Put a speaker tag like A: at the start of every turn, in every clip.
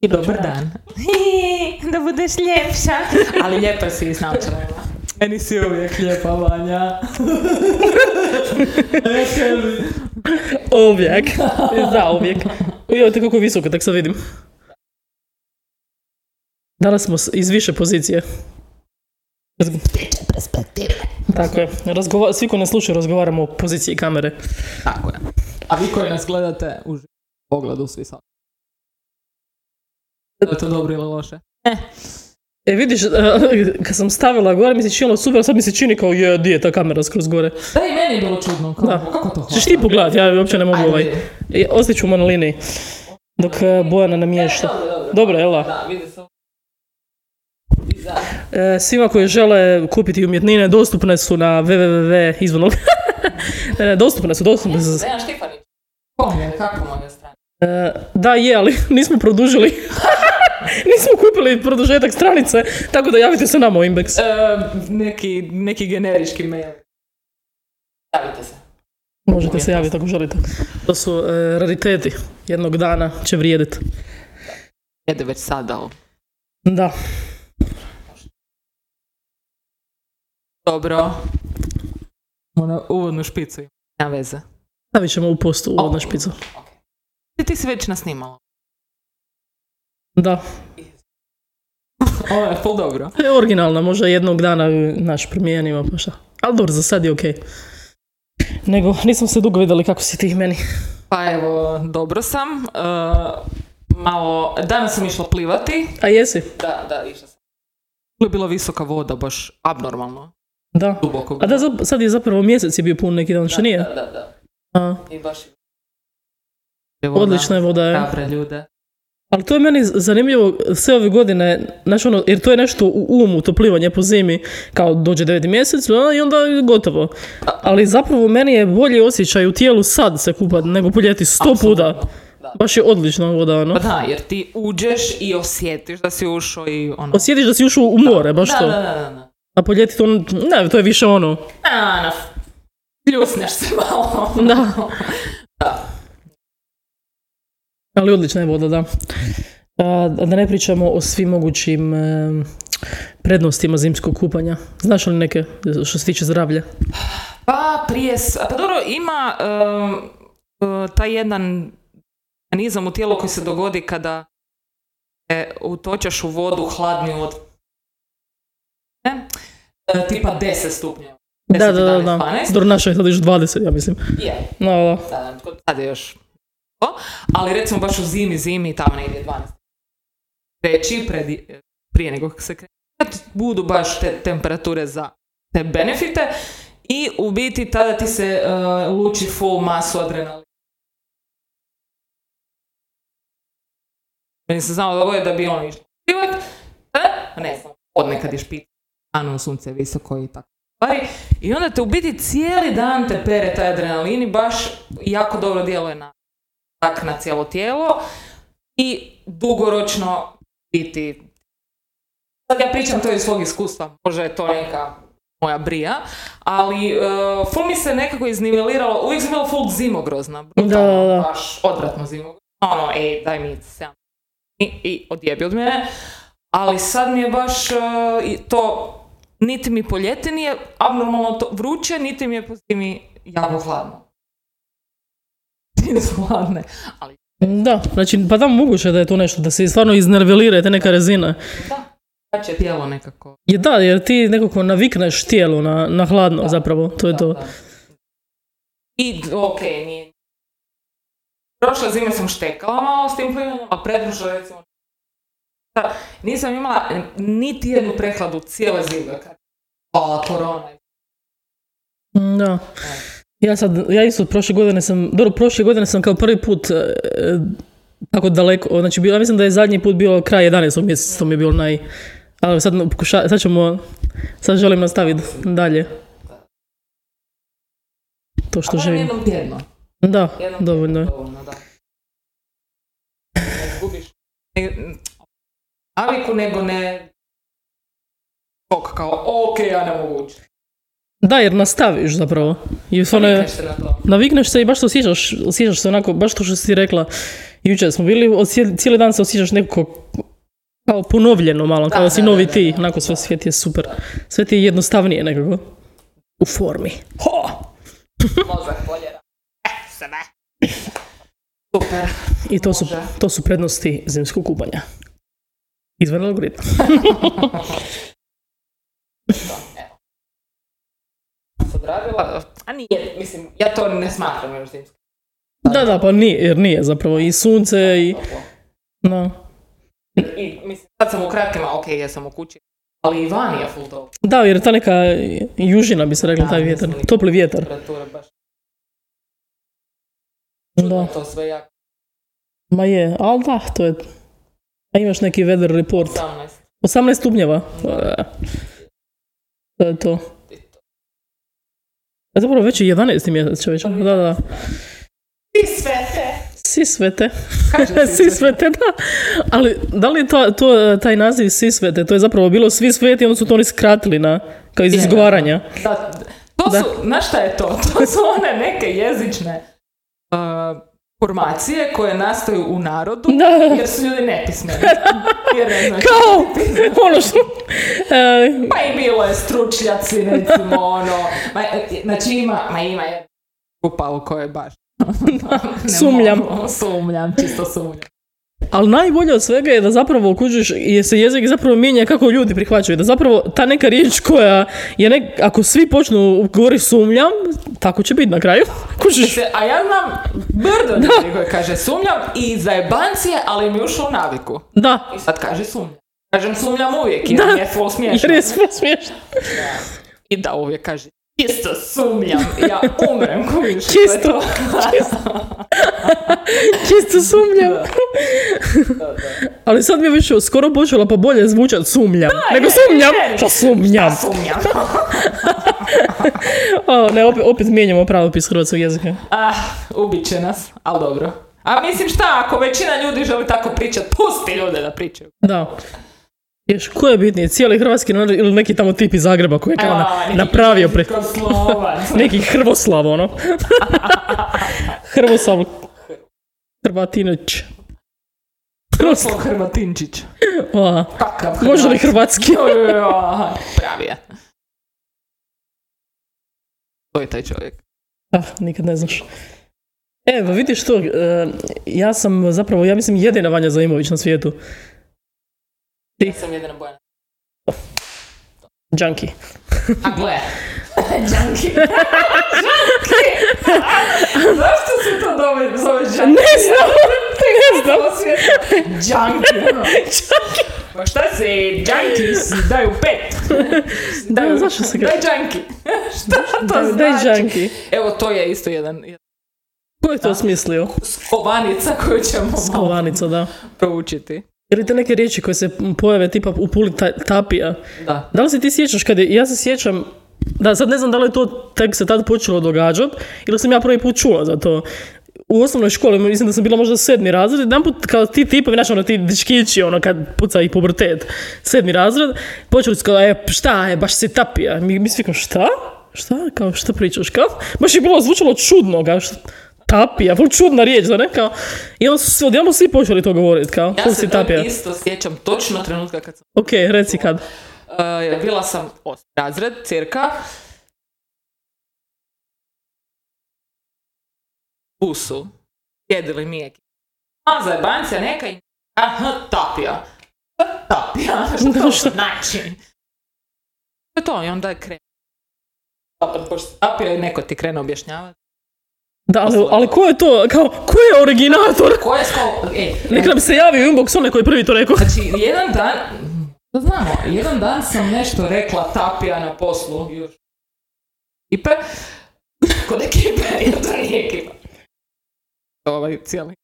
A: I dobar dan. da budeš ljepša. Ali lijepa si naočalama. Meni si uvijek lijepa, Vanja.
B: Uvijek. Da, uvijek. Evo te kako visoko, tak sad vidim. Danas smo s- iz više pozicije.
A: Perspektive.
B: Tako je. Razgova- svi koji ne slušaju razgovaramo o poziciji kamere.
A: Tako je. A vi koji nas gledate u pogledu svi sad. Je to dobro ili loše?
B: E vidiš, eh, kad sam stavila gore mi se činilo super, sad mi se čini kao je, di je ta kamera skroz gore.
A: Da i meni je bilo čudno. Kako,
B: Da.
A: kako to
B: Češ ti pogledat, ja uopće ne mogu
A: Ajde,
B: ovaj. E, Ostat ću na liniji. Dok Bojana namješta.
A: Dobro, dobro.
B: Dobro, jel da?
A: Da, vidi.
B: E, svima koji žele kupiti umjetnine dostupne su na www izvornog. Ne, ne, dostupne su, dostupne su.
A: Dejan Štifanić. Kom je, kako mu je strana?
B: E, da je, ali nismo produžili. nismo kupili produžetak stranice, tako da javite se nama u Index.
A: E, neki, neki generički mail. Javite se.
B: Možete se javiti ako želite. To su e, rariteti. Jednog dana će vrijediti.
A: Jede već sada ovo.
B: Da.
A: Dobro. Ona uvodnu špicu ima. Nema veze.
B: Stavit ćemo u postu u na špicu.
A: Ti, ti si već nasnimala.
B: Da.
A: Ovo je full dobro.
B: E, originalna, možda jednog dana naš promijenimo, pa šta. Ali dobro, za sad je okej. Nego, nismo se dugo vidjeli kako si ti meni.
A: Pa evo, dobro sam. E, malo, danas sam išla plivati.
B: A jesi?
A: Da, da, išla sam. Je bila visoka voda, baš abnormalno.
B: Da.
A: Duboko.
B: A da, sad je zapravo mjesec je bio pun neki dan, što nije?
A: Da, da, da.
B: A,
A: I baš je voda.
B: odlična je voda, je.
A: Hrabre ljude.
B: Ali to je meni zanimljivo sve ove godine, znači ono, jer to je nešto u umu, to plivanje po zimi, kao dođe deveti mjesec a, i onda je gotovo. Ali zapravo meni je bolji osjećaj u tijelu sad se kupat nego po ljeti sto puta.
A: Da.
B: Baš je odlična voda, ono.
A: Pa da, jer ti uđeš i osjetiš da si ušao i ono...
B: Osjetiš da si ušao u more, baš
A: da,
B: to.
A: da, da, da, da.
B: A po ljeti to, ne, to je više ono,
A: A, na, pljusneš se malo.
B: da.
A: Da.
B: Ali odlična je voda, da. Da ne pričamo o svim mogućim em, prednostima zimskog kupanja. Znaš li neke što se tiče zdravlja?
A: Pa prije, pa dobro, ima uh, taj jedan mehanizam u tijelu koji se dogodi kada e, utočaš u vodu hladniju od ne? E, tipa 10 stupnjeva. 10,
B: Da, da, da,
A: 11,
B: da.
A: 12.
B: Dobro, naša je sad još 20, ja mislim.
A: Je,
B: No, da.
A: da, sad je još. Ali recimo baš u zimi, zimi, tamo negdje 12. Reći predi, prije nego se krene, kad budu baš te temperature za te benefite i u biti tada ti se uh, luči full masu adrenalina. Meni se znao dogodi da bi on išao e, ne znam, od nekad je špit, ano sunce je visoko i tako. I onda te u biti cijeli dan te pere taj adrenalin i baš jako dobro djeluje na tak na cijelo tijelo i dugoročno biti sad ja pričam to iz svog iskustva, možda je to neka moja brija, ali uh, full mi se nekako izniveliralo, uvijek sam bila full zimogrozna, brutalno,
B: Da, da, da.
A: baš odvratno zimogrozna, ono, ej, daj mi sedam i, i odjebi od mene, ali sad mi je baš uh, i to, niti mi po ljeti nije abnormalno to vruće, niti mi je po zimi jako hladno. Ti su hladne, ali
B: Da, znači, pa da, moguće da je to nešto, da se stvarno iznervelira te neka razina.
A: da, će tijelo nekako.
B: Je da, jer ti nekako navikneš tijelo na, na hladno zapravo, to je
A: Da,
B: to.
A: da. I, ok, nije. Prošle zime sam štekala malo s tim plivanjem, a predprošle recimo da, nisam imala niti jednu prehladu cijele zime. kad- Hvala korona.
B: Mm, Da. Ja sad, ja isto prošle godine sam, dobro, prošle godine sam kao prvi put e, tako daleko, znači bilo, ja mislim da je zadnji put bilo kraj 11. mjeseca, to mi je bilo naj... Ali sad, pokuša, sad ćemo, sad želim nastaviti dalje. To što
A: A
B: želim.
A: jednom tjedno.
B: Da,
A: Jednom
B: dovoljno je.
A: dovoljno, da. Ne izgubiš ne- naviku, nego ne kao, ok, ja ne mogu učiti.
B: Da, jer nastaviš zapravo. I stvarno je-
A: Navikneš se na to.
B: navikneš se i baš to osjećaš, osjećaš se onako, baš to što si rekla. jučer smo bili, osje- cijeli dan se osjećaš nekako kao ponovljeno malo, kao da, si
A: da,
B: novi
A: da,
B: ti,
A: da,
B: onako sve svijet je super. Sve ti je jednostavnije nekako. U formi. Ho!
A: Mozak bolje radi. Sve. Super.
B: I to su, to su prednosti zimskog kupanja. Izvan algoritma.
A: Odradila, a nije, mislim, ja to ne smatram još zimskim.
B: Da, da, pa nije, jer nije zapravo i sunce i... No.
A: I, mislim, sad sam u kratkima, ok, ja sam u kući, ali i van je full top.
B: Da, jer ta neka južina bi se rekla,
A: Da,
B: taj vjetar. Topli vjetar.
A: Baš.
B: Da.
A: To sve jako.
B: Ma je, ali da, to je... A imaš neki weather report.
A: 18.
B: 18 stupnjeva. To je to. A zapravo već je 11. mjesec čovječe. Da, da.
A: Ti sve te.
B: Sisvete.
A: Kaže si sve.
B: Sisvete, da. Ali da li to, to, taj naziv Sisvete, to je zapravo bilo svi sveti, onda su to oni skratili na, kao iz izgovaranja.
A: Da, to
B: Da.
A: su, znaš šta je to? To su one neke jezične uh, formacije koje nastaju u narodu
B: Da.
A: jer su ljudi nepismeni. Jer ne znaju
B: Kao, ono što... e,
A: Pa i bilo je stručnjaci, recimo, ono, ma, znači ima, ma ima jedna grupa u kojoj baš ne
B: Sumnjam.
A: mogu, sumnjam, čisto sumnjam.
B: Ali najbolje od svega je da zapravo kužiš, je se jezik zapravo mijenja kako ljudi prihvaćaju. Da zapravo ta neka riječ koja je nek, ako svi počnu govoriti sumnjam, tako će biti na kraju. Kužiš?
A: A ja znam brdo ljudi koji kaže sumnjam i za jebancije, ali mi je ušlo u naviku.
B: Da,
A: I sad kaže sumnjam. Kažem sumnjam uvijek jer
B: Da.
A: je full smiješno.
B: jer je sve smiješno.
A: I da uvijek kaže čisto sumnjam, ja umrem je
B: Čisto,
A: to.
B: Čisto sumnjam.
A: Da, da.
B: Ali sad mi je već skoro počela pa bolje zvučat sumnjam. Nego
A: je,
B: sumnjam.
A: je.
B: Šta sumnjam?
A: Sumnjam.
B: O, ne, opet, opet mijenjamo pravopis hrvatskog jezika.
A: Ah, ubit će nas, ali dobro. A mislim šta, ako većina ljudi želi tako pričat, pusti ljude da pričaju.
B: Da. Još, ko je bitnije, cijeli hrvatski narod ili neki tamo tip iz Zagreba koji je kao na-
A: neki
B: napravio pre... Neki Hrvoslav, ono. Hrvoslav... Hrvatinoć.
A: Kruslov Hrvatinčić.
B: Aha.
A: Kakav
B: Može li hrvatski?
A: Pravi je. To je taj čovjek.
B: Ah, nikad ne znaš. Evo, vidiš to, e, ja sam zapravo, ja mislim, jedina Vanja Zaimović na svijetu.
A: Ja sam jedina bojana.
B: Junkie.
A: A gle. Junkie. Junkie. Zašto se to zove, zove Junkie?
B: Ne znam, ne znam.
A: Junkie. ono. Pa šta se junkies daju pet?
B: Da, zašto se ga...
A: Daj junkie. šta to
B: Daj,
A: znači?
B: daj junkie.
A: Evo, to je isto jedan,
B: Ko je to smislio?
A: skovanica koju ćemo malo
B: Kovanica, da.
A: proučiti.
B: Ili te neke riječi koje se pojave tipa u puli ta- tapija.
A: Da.
B: Da li se ti sjećaš kad je, ja se sjećam, da sad ne znam da li je to tek se tad počelo događat, ili sam ja prvi put čula za to. U osnovnoj školi, mislim da sam bila možda sedmi razred, jedan put kao ti tipovi, znaš ono ti dečkići, ono kad puca i pubertet, sedmi razred, počeli su kao, e, šta je, baš se tapija. Mi, mi svi kao, šta? Šta? Kao, šta pričaš? Kao, baš je bilo zvučalo čudno, kao, šta? Tapija, vrlo čudna riječ, da ne? Kao, I onda su se odjednom svi počeli to govoriti, kao,
A: Ja se
B: tapija.
A: isto sjećam točno trenutka kad sam
B: Ok, reci kad.
A: Uh, bila sam osmi razred, cirka. Busu. Jedili mi je A zajebancija neka i... Aha, tapija. Tapija. Što to znači? To je to, i onda je krenuo. Tapija i neko ti krene objašnjavati.
B: Da, ali, ali ko je to, kao, ko je originator?
A: Ko je sko... E,
B: Neka nam se javi u inbox onaj koji prvi to rekao.
A: Znači, jedan dan, da znamo, jedan dan sam nešto rekla tapija na poslu još. Ekipe, kod ekipe, jer to nije ekipa. Ovaj cijeli.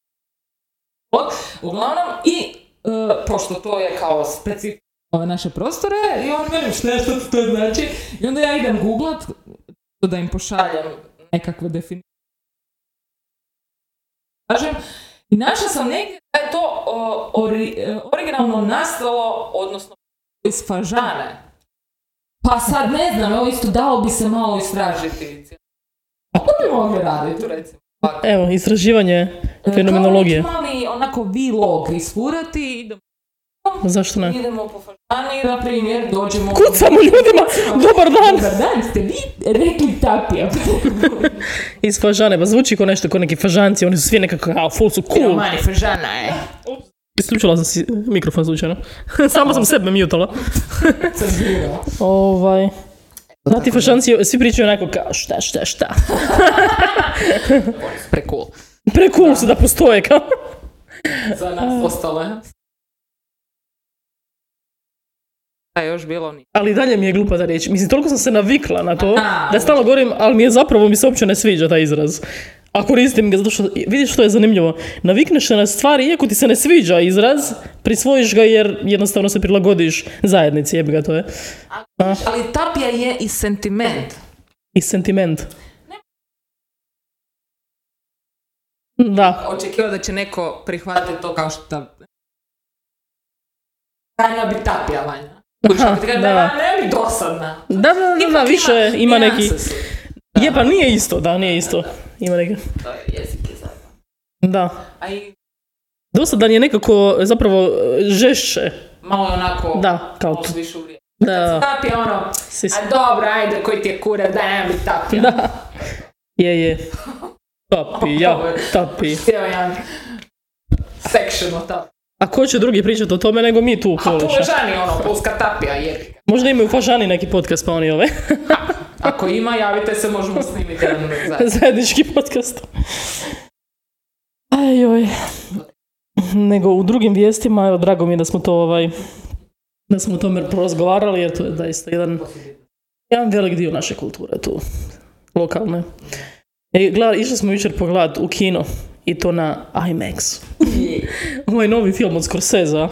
A: Od- Uglavnom, i e, pošto to je kao specifično ove naše prostore, i on velim šta što to znači, i onda ja idem googlat, da im pošaljem nekakve definicije. Kažem, i našla sam negdje da je to o, ori- e, originalno nastalo, odnosno iz fažane. Pa sad ne znam, evo isto dalo bi se malo istražiti. Kako bi mogli raditi, recimo?
B: Evo, istraživanje Fenomenologije.
A: Kao mali onako vlog isfurati, idemo,
B: Zašto ne?
A: idemo po fažani, na primjer, dođemo...
B: Kucamo ljudima, dobar dan!
A: Dobar dan, ste vi rekli tapija.
B: Iz fažane, pa zvuči kao nešto, kao neki fažanci, oni su svi nekako, kao, full su cool.
A: Mani fažana je.
B: Isključila sam si mikrofon slučajno. Samo sam sebe mutala. Ovaj... Da, ti fašanci svi pričaju onako kao šta, šta, šta.
A: Precool.
B: Precool su da postoje kao.
A: Za nas ostale. Šta je još bilo? Ni-
B: Ali dalje mi je glupa ta riječ. Mislim, toliko sam se navikla na to
A: Aha.
B: da stalno govorim, ali mi je zapravo mi se uopće ne sviđa taj izraz. A koristim ga zato što, vidiš što je zanimljivo, navikneš se na stvari, iako ti se ne sviđa izraz, prisvojiš ga jer jednostavno se prilagodiš zajednici, jebi ga to je.
A: Ali tapija je i sentiment.
B: I sentiment. Da,
A: Očekivao da će neko prihvatiti to kao što... Tajna bi tapija, vanja. Kažem,
B: da.
A: "Ma, ne bi dosadna.
B: da, da, da, da, više ima neki... Je, pa nije isto, da, nije isto. Ima neki...
A: To je jezik je zajedno.
B: Da.
A: A i
B: Dosadan je nekako zapravo žešće.
A: malo onako...
B: Da, kao
A: malo
B: tu.
A: više uvrijedi.
B: Da,
A: Tapija ono,
B: si,
A: a dobro, ajde, koji ti je kurac, daj, ne bi tapija.
B: da. Je, je. Tapi, ja, tapi.
A: Cijel jedan section o tapiji.
B: A ko će drugi pričati o tome nego mi tu u
A: A
B: Poliša?
A: poležani ono, pulska tapija, jebi.
B: Možda imaju fažani neki podcast pa oni ove.
A: Ako ima, javite se, možemo snimiti jedan zajedno.
B: Zajednički podcast. Ajoj. Nego u drugim vijestima, evo drago mi je da smo to ovaj, da smo o tome porazgovarali jer to je zaista jedan, jedan velik dio naše kulture tu, lokalne. E, gleda, išli smo jučer pogledat u kino i to na IMAX. Ovaj novi film od Scorsese.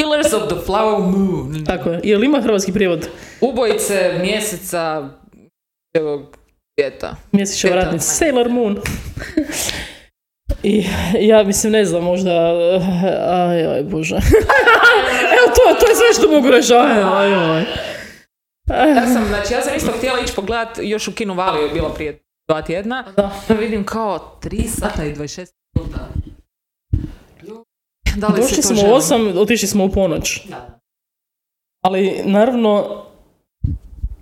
A: Killers of the Flower Moon.
B: Tako je. Jel ima hrvatski prijevod?
A: Ubojice mjeseca ovog svijeta.
B: Ratnica.
A: ajde.
B: Sailor Moon. I ja mislim, ne znam, možda... Aj, aj, bože. Evo, to, to je sve što mogu reći. Aj, aj, aj.
A: Ja sam, znači, ja sam isto htjela ići pogledat, još u Kinu Valiju je bilo prije dva tjedna.
B: Da.
A: Vidim kao 3 sata i 26 minuta. Da li
B: Došli
A: se to
B: smo u
A: želim?
B: osam, otišli smo u ponoć.
A: Da.
B: Ali, naravno,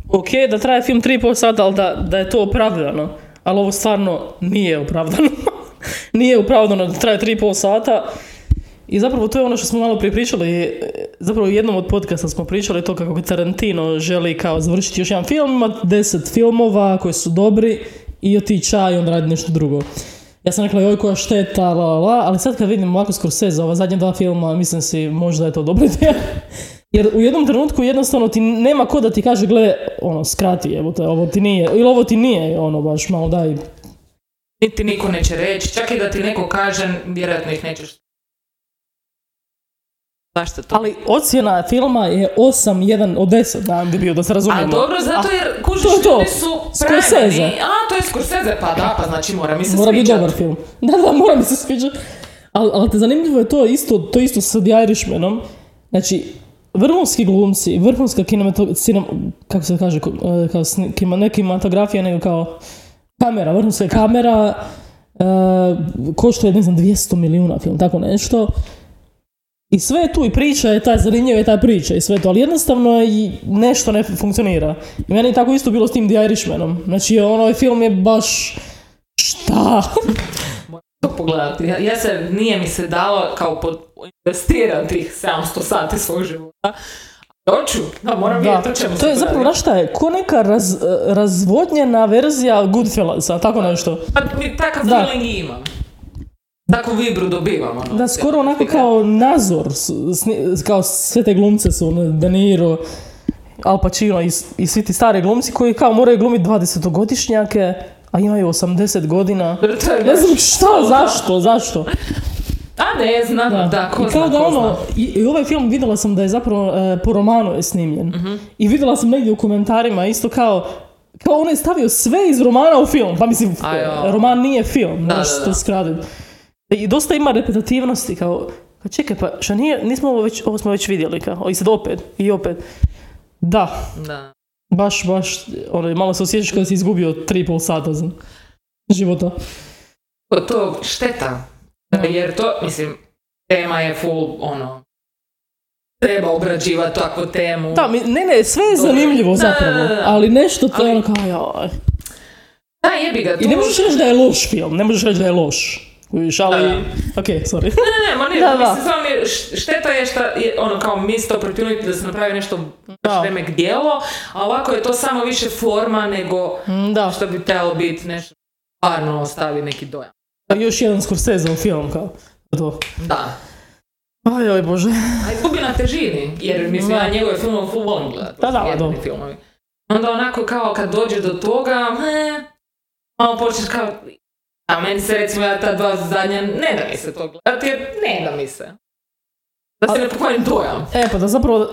B: ok da traje film 3,5 sata, ali da, da je to opravdano. Ali ovo stvarno nije opravdano. nije opravdano da traje 3,5 sata. I zapravo to je ono što smo malo prije pričali, e, zapravo u jednom od podcasta smo pričali to kako Tarantino želi kao završiti još jedan film, ima deset filmova koji su dobri i otići i on radi nešto drugo. Ja sam rekla, joj koja šteta, la, la, la, ali sad kad vidim ovako Scorsese, ova zadnja dva filma, mislim si možda je to dobra ideja. Jer u jednom trenutku jednostavno ti nema ko da ti kaže, gle, ono, skrati, evo te, ovo ti nije, ili ovo ti nije, ono, baš malo daj.
A: Niti niko neće reći, čak i da ti neko kaže, vjerojatno ih nećeš. Zašto to?
B: Ali ocjena filma je 8-1 od 10 na MDB-u, da se
A: A
B: razumijemo.
A: dobro, zato jer kužiš
B: to je to.
A: ljudi su
B: Scorsese.
A: A, to je Scorsese, pa da, pa znači mora mi se
B: Mora biti dobar film. Da, da, mora mi se sviđati. Ali, ali te zanimljivo je to isto, to isto sa The Irishmanom. Znači, vrhunski glumci, vrhunska kinematog... Cinem, kako se kaže, e, kao kima, ne kinematografija, nego kao kamera, vrhunska kamera, e, koštuje, ne znam, 200 milijuna film, tako nešto. I sve je tu i priča je ta, zanimljiva je ta priča i sve to, ali jednostavno i nešto ne funkcionira. I meni je tako isto bilo s tim The Irishmanom. Znači, ono, film je baš... Šta?
A: to pogledati. Ja, ja se, nije mi se dalo kao pod, investirati tih 700 sati svog života. Doću, da, moram
B: Da,
A: vidjeti o čemu
B: to je zapravo, znaš šta je, ko neka raz, razvodnjena verzija Goodfellasa, tako nešto.
A: Pa takav
B: Da.
A: feeling imam. Takvu vibru dobivam. Ono,
B: Da, skoro onako kao nazor, kao sve te glumce su, ono, De Niro, Al Pacino i, i svi ti stari glumci koji kao moraju glumiti 20-godišnjake, a imaju 80 godina. Ne znam šta, zašto, zašto?
A: A ne znam, da,
B: Da,
A: ko
B: I
A: zna,
B: kao da ono,
A: zna.
B: i, i ovaj film vidjela sam da je zapravo e, po romanu je snimljen.
A: Mhm.
B: I vidjela sam negdje u komentarima isto kao, kao on je stavio sve iz romana u film. Pa mislim,
A: A jo.
B: roman nije film,
A: Da, da,
B: to
A: da.
B: skratiti. I dosta ima repetitivnosti, kao, kao čekaj, pa što nije, nismo ovo već, ovo smo već vidjeli, kao, i sad opet, i opet. Da,
A: Da.
B: baš, baš, ono, malo se osjećaš kada si izgubio tri pol sata za života.
A: to, to šteta. Jer to, mislim, tema je full, ono, treba obrađivati takvu temu.
B: Da, mi- ne, ne, sve je zanimljivo
A: Da,
B: zapravo,
A: da, da.
B: ali nešto to
A: Ali-
B: je ono kao, joj.
A: Da, jebi ga, tu...
B: I ne možeš reći da je loš film, ne možeš reći da je loš. Kužiš, ali...
A: Da.
B: Ok, sorry.
A: Ne, ne, ma ne,
B: Da, da.
A: mislim, samo mi šteta je što je, ono, kao missed opportunity da se napravi nešto remek dijelo, a ovako je to samo više forma nego
B: Mm, Da,
A: što bi trebalo biti nešto stvarno ostavi neki dojam.
B: još jedan Scorsese film, kao. To.
A: Da.
B: Aj, oj bože.
A: A izgubi na težini, jer mislim,
B: Da.
A: ja njegove filmove full volim gledati.
B: Da, da, da.
A: filmovi. Onda onako kao kad dođe do toga, he, malo počneš kao, a meni se recimo ja ta dva zadnja, ne da mi se to gledati, jer ne da mi se. Da se ne pokvarim dojam.
B: E, pa da zapravo,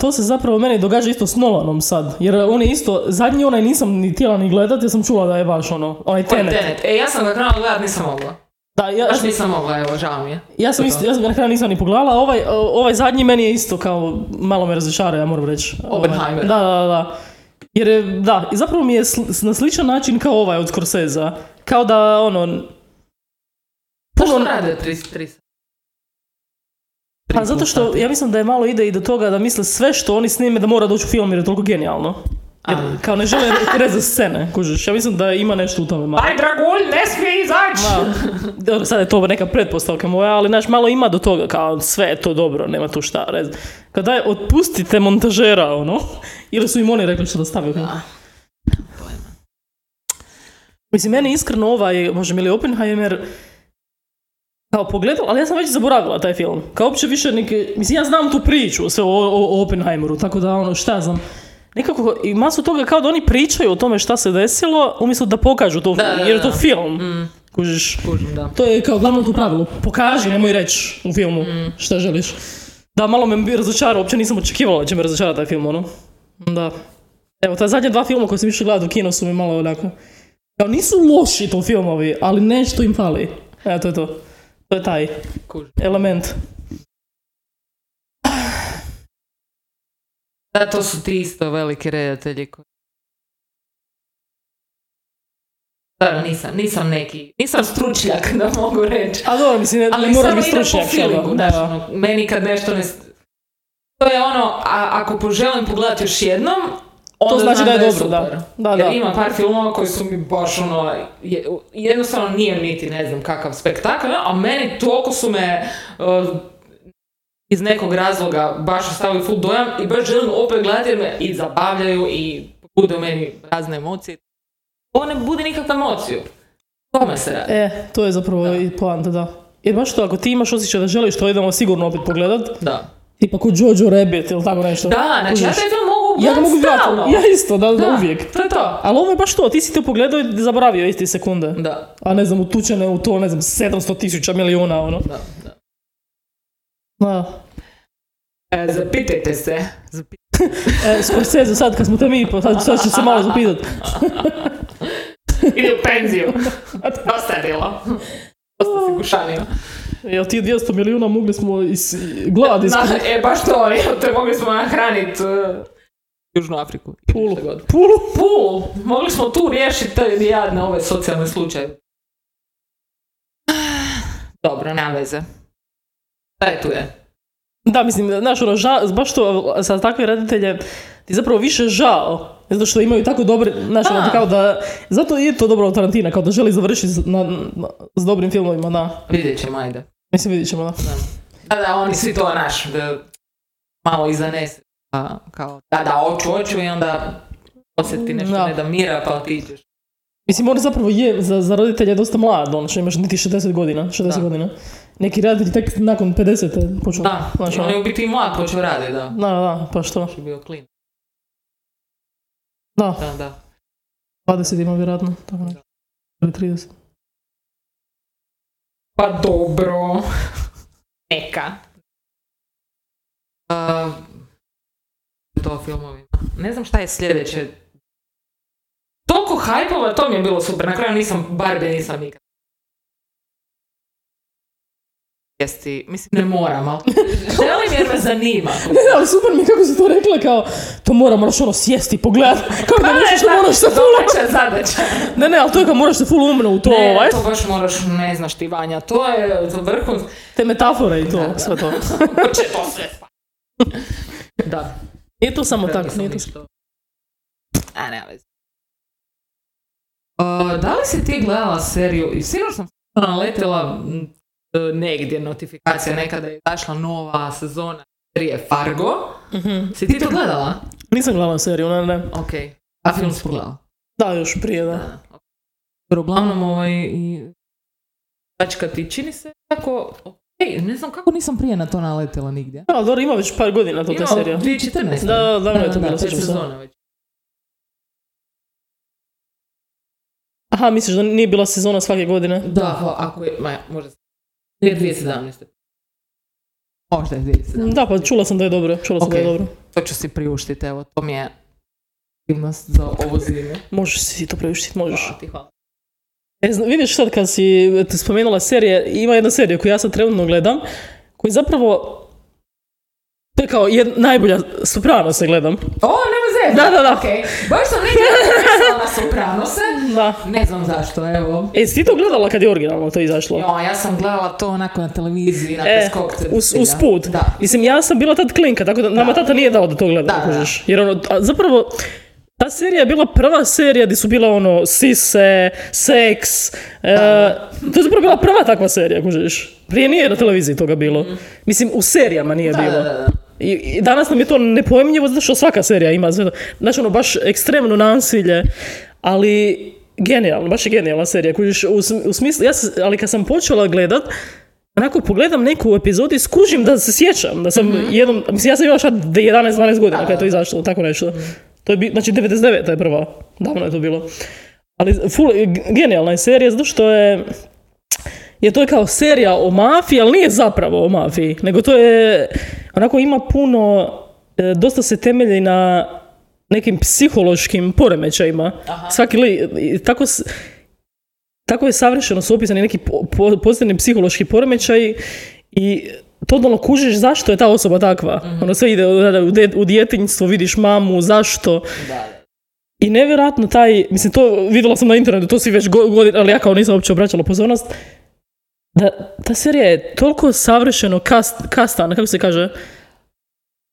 B: to se zapravo meni događa isto s Nolanom sad. Jer on je isto, zadnji onaj nisam ni htjela ni gledat, jer sam čula da je baš ono, onaj
A: Tenet. E, ja sam ga krenula gledat, nisam mogla.
B: Da, ja,
A: Baš nisam mogla, evo, žao mi je.
B: ja sam isto, ja sam ga na kraju nisam ni pogledala, ovaj, ovaj zadnji meni je isto kao, malo me razočara, ja moram reći. Ovaj,
A: Oppenheimer.
B: Da, da, da. Jer je, da, i zapravo mi je sl- na sličan način kao ovaj od Scorsese. Kao da, ono,
A: Zašto
B: puno,
A: rade 33?
B: Pa zato što ja mislim da je malo ide i do toga da misle sve što oni snime da mora doći u film jer je toliko genijalno. Jer kao ne žele rezati scene, kužiš. Ja mislim da ima nešto u tome malo.
A: Aj, dragulj, ne smije izaći!
B: Dobro, sad je to neka pretpostavka moja, ali znaš, malo ima do toga, kao sve je to dobro, nema tu šta rezati. Kad daj, otpustite montažera, ono, ili su im oni rekli što da stavio.
A: Da.
B: Mislim, meni iskreno ovaj, može mi li Oppenheimer, kao pogledala, ali ja sam već zaboravila taj film. Kao uopće više neke, mislim, ja znam tu priču sve o, o, o Oppenheimeru, tako da ono, šta znam. Nekako, i masu toga kao da oni pričaju o tome šta se desilo, umjesto da pokažu to,
A: Da,
B: jer je to film.
A: Mm,
B: Kužiš,
A: kužim, da.
B: to je kao glavno to pravilo. Pokaži, nemoj reći u filmu
A: Mm.
B: šta želiš. Da, malo me bi razočarao, uopće nisam očekivala da će me razočarati taj film, ono. Da. Evo, ta zadnja dva filma koje sam više gledala u kino su mi malo onako... Kao nisu loši to filmovi, ali nešto im fali. Evo, to je to. To je taj
A: Kužim.
B: element.
A: Da, to su ti isto veliki redatelji koji... Da, nisam, nisam neki, nisam stručnjak da mogu reći.
B: A dobro, mislim, ne,
A: Ali samo
B: biti stručnjak.
A: feelingu,
B: Da.
A: ono, meni kad nešto ne... To je ono, a, ako poželim pogledati još jednom, onda
B: To znači
A: znam
B: da je dobro,
A: super.
B: da. Da,
A: Jer
B: da.
A: ima par filmova koji su mi baš ono, je- jednostavno nije niti ne znam kakav spektakl, a meni toliko su me uh, iz nekog razloga baš ostavili full dojam i baš želim opet gledati jer me i zabavljaju i bude u meni razne emocije. Ovo ne bude nikakvu emociju. Tome se radi.
B: E, to je zapravo
A: Da.
B: i poanta, da. Jer baš to, ako ti imaš osjećaj da želiš to, idemo sigurno opet pogledat.
A: Da.
B: Tipa kod Jojo Rabbit ili tako nešto.
A: Da, znači ja taj film mogu
B: Ja ga mogu
A: gledati
B: ja isto, da, da,
A: Da,
B: uvijek.
A: To je to.
B: Ali ovo je baš to, ti si to pogledao i zaboravio isti sekunde.
A: Da,
B: A ne znam, utučene u to, ne znam, 700 tisuća milijuna, ono.
A: da, da.
B: Da.
A: E, zapitajte se. Zapi-
B: E, Scorsese, sad kad smo te mi, pa sad, sad ću se malo zapitat.
A: Ide u penziju. Dosta je bilo. Dosta si gušanio.
B: Jel ti 200 milijuna mogli smo iz
A: Na, e, baš to, jel te mogli smo nahraniti uh, Južnu Afriku.
B: Pulu. Pulu.
A: Pulu! Mogli smo tu riješiti te jadne ove socijalne slučaje. Dobro, nema veze. Tu je?
B: Da, mislim, znaš, ono, ža, baš to, za takve reditelje, ti zapravo više žao. Zato što imaju tako dobre, znaš, ono,
A: Da.
B: kao da, zato je to dobro od Tarantina, kao da želi završiti s- na, na- s dobrim filmovima, da.
A: Vidjet ćemo, ajde.
B: Mislim, vidit ćemo, da.
A: Da, da, oni svi to naš, da malo izanese. Pa, kao, da, da, hoću, hoću i onda osjeti nešto
B: Da.
A: ne da mira, pa otiđeš.
B: Mislim, on zapravo je, za, za roditelja dosta mlad, on što imaš niti 60 godina, 60
A: Da.
B: godina. Neki reditelji tek nakon 50 počnu.
A: Da,
B: znaš,
A: i on
B: ono.
A: je u biti i mlad počeo raditi, da.
B: Da, da, pa što?
A: Još je bio klin.
B: Da,
A: Da, da.
B: 20 ima vjerojatno, tako nešto. Ili 30.
A: Pa dobro. Neka. Uh, to filmovima. Ne znam šta je sljedeće. Toliko hajpova, to mi je bilo super. Na kraju nisam, Barbie nisam nikad. Sjesti, mislim ne moram, ali želim jer me zanima.
B: Ne, ali super mi kako si to rekla, kao, to mora, moraš ono sjesti, pogledat, kao da nešto što moraš se full...
A: Domaća zadaća.
B: Ne, ne, ali to je kao moraš se full umno u to,
A: Ne,
B: ovaj,
A: to baš moraš, ne znaš ti Vanja, to je to vrhunsko.
B: te metafore i to,
A: Da, da.
B: sve to.
A: će to sve Da.
B: Nije to samo tako, nije to
A: ništa. A, ne, veze. Uh, da li si ti gledala seriju, i sigurno sam e, negdje notifikacija, nekada je izašla nova sezona serije Fargo.
B: Mhm.
A: Si ti to gledala?
B: Nisam gledala seriju, ne, ne.
A: Ok. A film si pogledala?
B: Da, još prije, da.
A: Da. Jer uglavnom ovaj i tačka ti čini se tako, ok, ne znam kako nisam prije na to naletila nigdje.
B: Da, dobro, ima već par godina to ta
A: Ima
B: serija.
A: 2014.
B: Da, da, je to
A: da,
B: bilo,
A: pet
B: sjećam se.
A: sezona već.
B: Aha, misliš da nije bila sezona svake godine?
A: Da, ako je, ma, možda se- nije 2017. Možda je 2017.
B: Da, pa čula sam da je dobro, čula sam da je dobro.
A: To ću si priuštiti, evo, to mi je aktivnost za ovo zime.
B: Možeš si to priuštiti, možeš.
A: Hvala ti, hvala.
B: E, zna- vidiš sad kad si te spomenula serije, ima jedna serija koju ja sad trenutno gledam, koji zapravo to je kao jed, najbolja Soprano se gledam.
A: O, nema zezati.
B: Da, da, da.
A: Ok, baš sam nekada na Sopranose.
B: Da.
A: Ne znam zašto, evo.
B: E, si ti to gledala kad je originalno to izašlo?
A: Jo, ja sam gledala to onako na televiziji, na
B: E,
A: preskokce.
B: uz, uz put.
A: Da.
B: Mislim, ja sam bila tad klinka, tako da nama tata nije dao da to gledam,
A: Da, da.
B: Jer ono, a zapravo, ta serija je bila prva serija gdje su bila ono, sise, seks, e, to je zapravo bila prva takva serija, kužiš. Prije nije na televiziji toga bilo. Mislim, u serijama nije
A: Mhm. Da,
B: bilo. I, I danas nam je to nepojmljivo zato što svaka serija ima. Znači ono baš ekstremno nasilje, ali genijalno, baš je genijalna serija. Kužiš, u, sm- u smislu, ja se, ali kad sam počela gledat, onako pogledam neku epizodu i skužim da se sjećam, da sam jednom, mislim ja sam imala sad 11-12 godina kad je to izašlo, tako nešto. To je znači 99. je prva, davno je to bilo. Ali full, g- genijalna je serija zato što je, je to je kao serija o mafiji, ali nije zapravo o mafiji, nego to je, onako ima puno, e, dosta se temelji na nekim psihološkim poremećajima. Svaki li, tako, tako je savršeno su opisani neki po, po- pozitivni psihološki poremećaj i totalno kužiš zašto je ta osoba takva. Ono sve ide u, djetinjstvo, vidiš mamu, zašto.
A: Da.
B: I nevjerojatno taj, mislim to vidjela sam na internetu, to si već go- godina, ali ja kao nisam uopće obraćala pozornost, da ta serija je toliko savršeno kast, kastan, kako se kaže?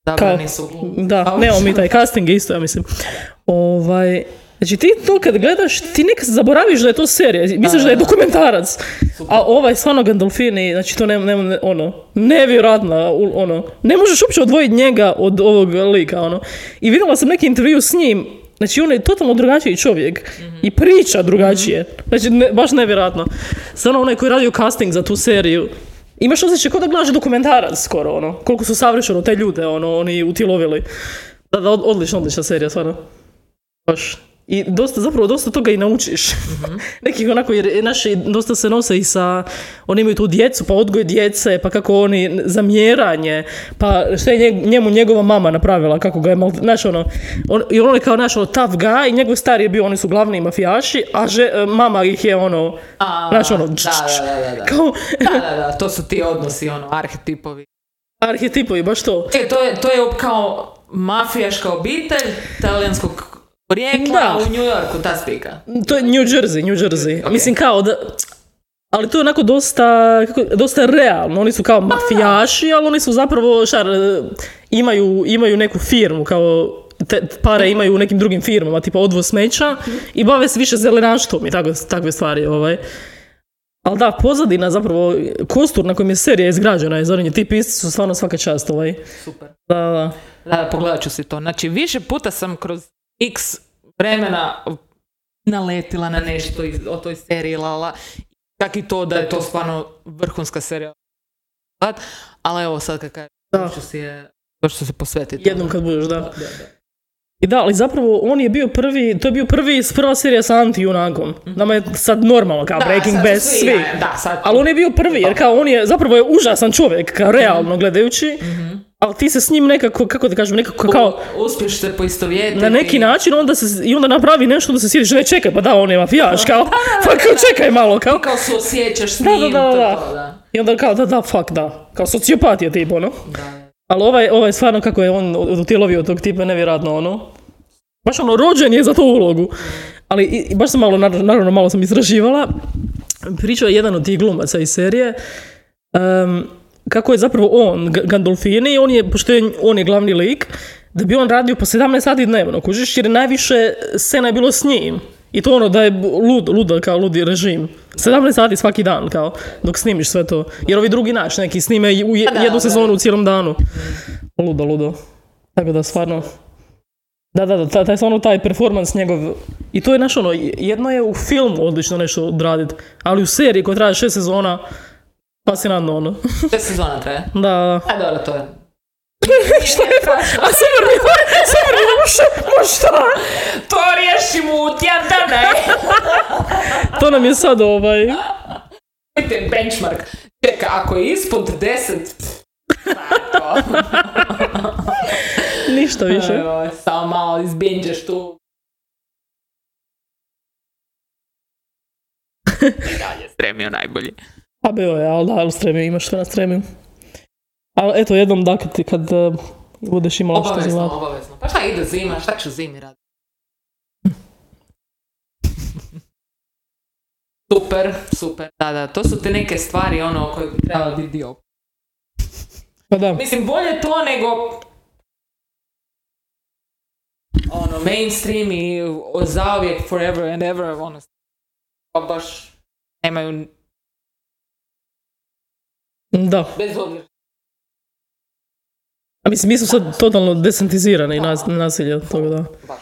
A: Da,
B: Kao-
A: nisu.
B: Da, nemamo mi taj casting je isto, ja mislim. Ovaj, znači ti to kad gledaš, ti nekad zaboraviš da je to serija, misliš da je dokumentarac. A ovaj stvarno Gandolfini, znači to nema, nema, ono, nevjerojatno, ono, ne možeš uopće odvojiti njega od ovog lika, ono. I vidjela sam neki intervju s njim, znači on je totalno drugačiji čovjek i priča drugačije. Znači, ne, baš nevjerojatno. Stvarno onaj koji je radio casting za tu seriju, Imaš osjećaj kao da gledaš dokumentarac skoro, ono. Koliko su savršeno te ljude, ono, oni utilovili. Da, da, od- odlična, odlična serija, stvarno. Baš. I dosta, zapravo dosta toga i naučiš. Nekih onako, jer naši dosta se nose i sa, oni imaju tu djecu, pa odgoj djece, pa kako oni, zamjeranje, pa što je njemu njegova mama napravila, kako ga je mal, znaš ono, on, i on je kao naš ono tough guy, i njegov stari je bio, oni su glavni mafijaši, a že, mama ih je ono,
A: A,
B: znaš ono,
A: da, da, da, da.
B: kao
A: Da, da, da, to su ti odnosi, ono, arhetipovi.
B: arhetipovi, baš to.
A: E, to je, to je kao mafijaška obitelj talijanskog porijekla
B: Da.
A: u New Yorku, ta slika.
B: To je New Jersey, New Jersey.
A: Ok.
B: Mislim kao da... Ali to je onako dosta, kako, dosta realno. Oni su kao mafijaši, ali oni su zapravo, šar, imaju, imaju neku firmu, kao te pare imaju u nekim drugim firmama, tipa odvoz smeća i bave se više zelenaštvom i tako, takve stvari. Ovaj. Ali da, pozadina zapravo, kostur na kojem je serija izgrađena je Zorinje, ti pisci su stvarno svaka čast. Ovaj.
A: Super.
B: Da, da.
A: Da, pogledat ću si to. Znači, više puta sam kroz x vremena naletila na nešto iz, o toj seriji, lala. Čak i to da je to stvarno vrhunska serija. Ali evo sad kad kažem, ću si je, još ću se posvetiti.
B: Jednom kad budeš, da.
A: Da, da.
B: I da, ali zapravo on je bio prvi, to je bio prvi, prva serija sa anti-junakom. Nama je sad normalno, kao
A: Da,
B: Breaking Bad, svi.
A: ja, Da, sad.
B: Ali on je bio prvi, jer kao on je, zapravo je užasan čovjek, kao realno gledajući, ali ti se s njim nekako, kako da kažem, nekako kao,
A: Uspješ se poistovjetiti.
B: na neki način onda se, i onda napravi nešto da se sjediš, ne čekaj, pa da, on je mafijaš, kao, pa kao čekaj malo, kao,
A: Kao suosjećaš s
B: Da,
A: njim.
B: da, da,
A: to,
B: da.
A: da.
B: I onda kao da, da, fuck, da. Kao sociopat je tip, ono.
A: Da.
B: Ali ovaj, ovaj stvarno kako je on utilovio tog tipa nevjerojatno ono. Baš ono, rođen je za tu ulogu. Ali i, baš sam malo, nar- naravno malo sam istraživala. Pričao je jedan od tih glumaca iz serije. em, kako je zapravo on, Gandolfini, on je, pošto je, on je glavni lik, da bi on radio po 17 sati dnevno, kužiš, jer je najviše scena je bilo s njim. I to ono da je lud, luda kao ludi režim. 17 sati svaki dan, kao, dok snimiš sve to. Jer ovi drugi naš neki snime u je-
A: Da,
B: jednu
A: da.
B: sezonu u cijelom danu. Ludo, ludo. Tako da stvarno... Da, da, da, taj, taj, stvarno taj performans njegov... I to je naš ono, jedno je u filmu odlično nešto odraditi, ali u seriji koja traje šest sezona, fascinantno ono.
A: Šest sezona traje.
B: Da, da.
A: A dobro, to je.
B: Šta je to? A super mi, super mi uše, ma šta?
A: To riješimo u tjedan dana.
B: To nam je sad ovaj...
A: Vidite benchmark. Čeka, ako je ispod 10, pff, pa je to.
B: Ništa više.
A: Evo, Samo malo izbinđeš tu. I dalje stremio najbolji.
B: Pa bio je, ali da, ali stremio, imaš sve na stremiju. Ali eto, jednom da kad, ti- kad eh, budeš imala što
A: Obavezno,
B: zimati.
A: obavezno. Pa šta ide zima, šta ću zimi raditi? Super, super. Da, da, to su te neke stvari ono koje bi trebalo biti dio.
B: Pa da.
A: Mislim, bolje to nego ono, mainstream i zauvijek, forever and ever, ono, pa baš nemaju
B: Da.
A: bez obzira.
B: A mislim, mi smo sad totalno desentizirani nas, nasilje od toga, da.
A: Baš.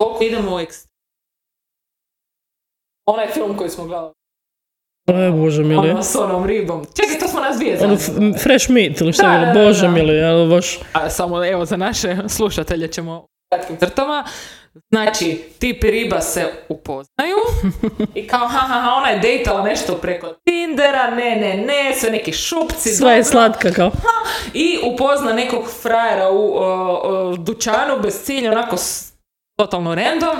A: Koliko idemo u ekst... Onaj film koji smo gledali.
B: E, bože mili.
A: Ono s onom ribom. Čekaj, to smo nas dvije
B: Ono, f- fresh meat ili šta je bilo, bože
A: da.
B: mili, ali baš...
A: A samo evo za naše slušatelje ćemo u kratkim crtama. Znači, tip i riba se upoznaju i kao ha ha ha ona je dejtala nešto preko Tindera, ne ne ne, sve neki šupci.
B: Sva je slatka kao.
A: I upozna nekog frajera u o, o, dućanu bez cilja, onako s- totalno random.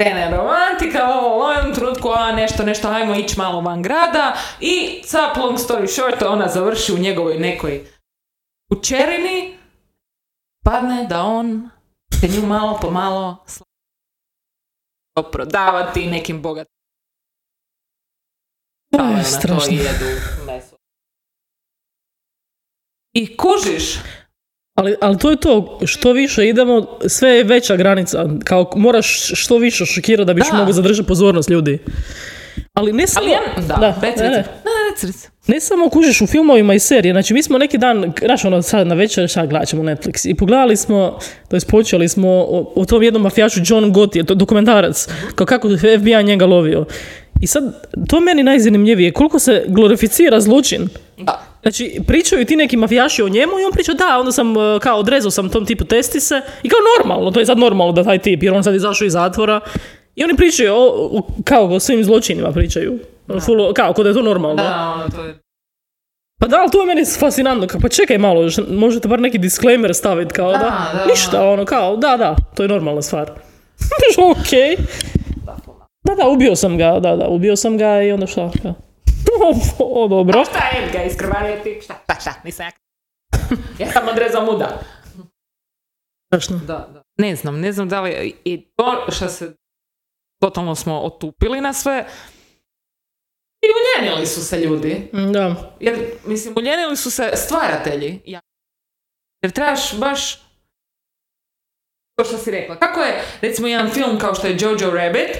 A: Krene romantika, ovo, u jednom trenutku, a nešto, nešto, ajmo ići malo van grada. I cap long story short, ona završi u njegovoj nekoj učerini. Padne da on se nju malo po malo prodavati nekim bogatim. Na to
B: strašno.
A: i jedu meso. I kužiš,
B: Ali, ali to je to, što više idemo, sve je veća granica. Kao moraš što više šokirati da biš
A: Da.
B: mogu zadržati pozornost ljudi. Ali ne samo...
A: ali ja, da,
B: da,
A: reci,
B: ne,
A: reci.
B: Ne samo kužiš u filmovima i serije, znači mi smo neki dan, znaš ono sad na večer, šta gledat ćemo Netflix i pogledali smo, to jest počeli smo o, o tom jednom mafijašu John Gotti, to dokumentarac, kao kako FBI njega lovio. I sad, to meni najzanimljivije, koliko se glorificira zločin. Znači, pričaju ti neki mafijaši o njemu i on priča, da, onda sam, e, kao, odrezao sam tom tipu testise i kao normalno, to je sad normalno da taj tip, jer on sad izašao iz zatvora. I oni pričaju, o, o- kao o svim zločinima pričaju. Full- kao, kod da je to normalno.
A: Da, ono, to je...
B: Pa da, ali to je meni fascinantno, kao, pa čekaj malo, š- možete bar neki disclaimer staviti, kao da,
A: Da, da.
B: ništa, ono, kao, da, da, to je normalna stvar. ok. Da, da, ubio sam ga, da, da, ubio sam ga i onda šta, kao. O, o, dobro.
A: Šta je ga iskrvario tip? Šta, šta, šta, nisam ja... ja sam odrezao muda.
B: Strašno.
A: Da, da. Ne znam, ne znam da li... I to što se... Totalno smo otupili na sve. I uljenili su se ljudi.
B: Mm, Da.
A: Jer, mislim, uljenili su se stvaratelji. Jer trebaš baš... To što si rekla. Kako je, recimo, jedan film kao što je Jojo Rabbit,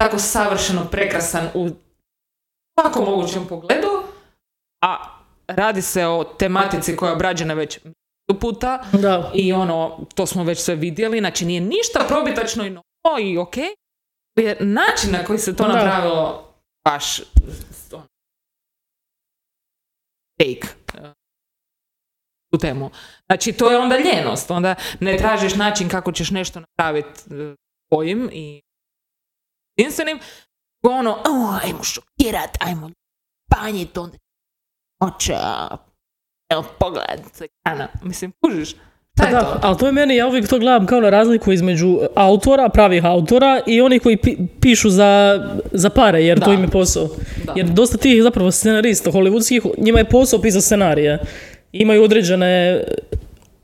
A: tako savršeno prekrasan u svakom mogućem pogledu, a radi se o tematici koja je obrađena već puta
B: Da.
A: i ono, to smo već sve vidjeli, znači nije ništa probitačno i novo i ok, je način na koji se to
B: Da.
A: napravilo baš take tu temu. Znači, to je onda ljenost, onda ne tražiš način kako ćeš nešto napraviti uh, tvojim i jedinstvenim, ono, o, ajmo šokirat, ajmo panjit, onda oča, evo pogled. Mislim, kužiš, Je
B: Da,
A: to?
B: ali to je meni, ja uvijek to gledam kao na razliku između autora, pravih autora i oni koji pi- pišu za, za pare, jer to
A: Da.
B: im je posao.
A: Da.
B: Jer dosta tih zapravo scenarista hollywoodskih, njima je posao pisati scenarije. Imaju određene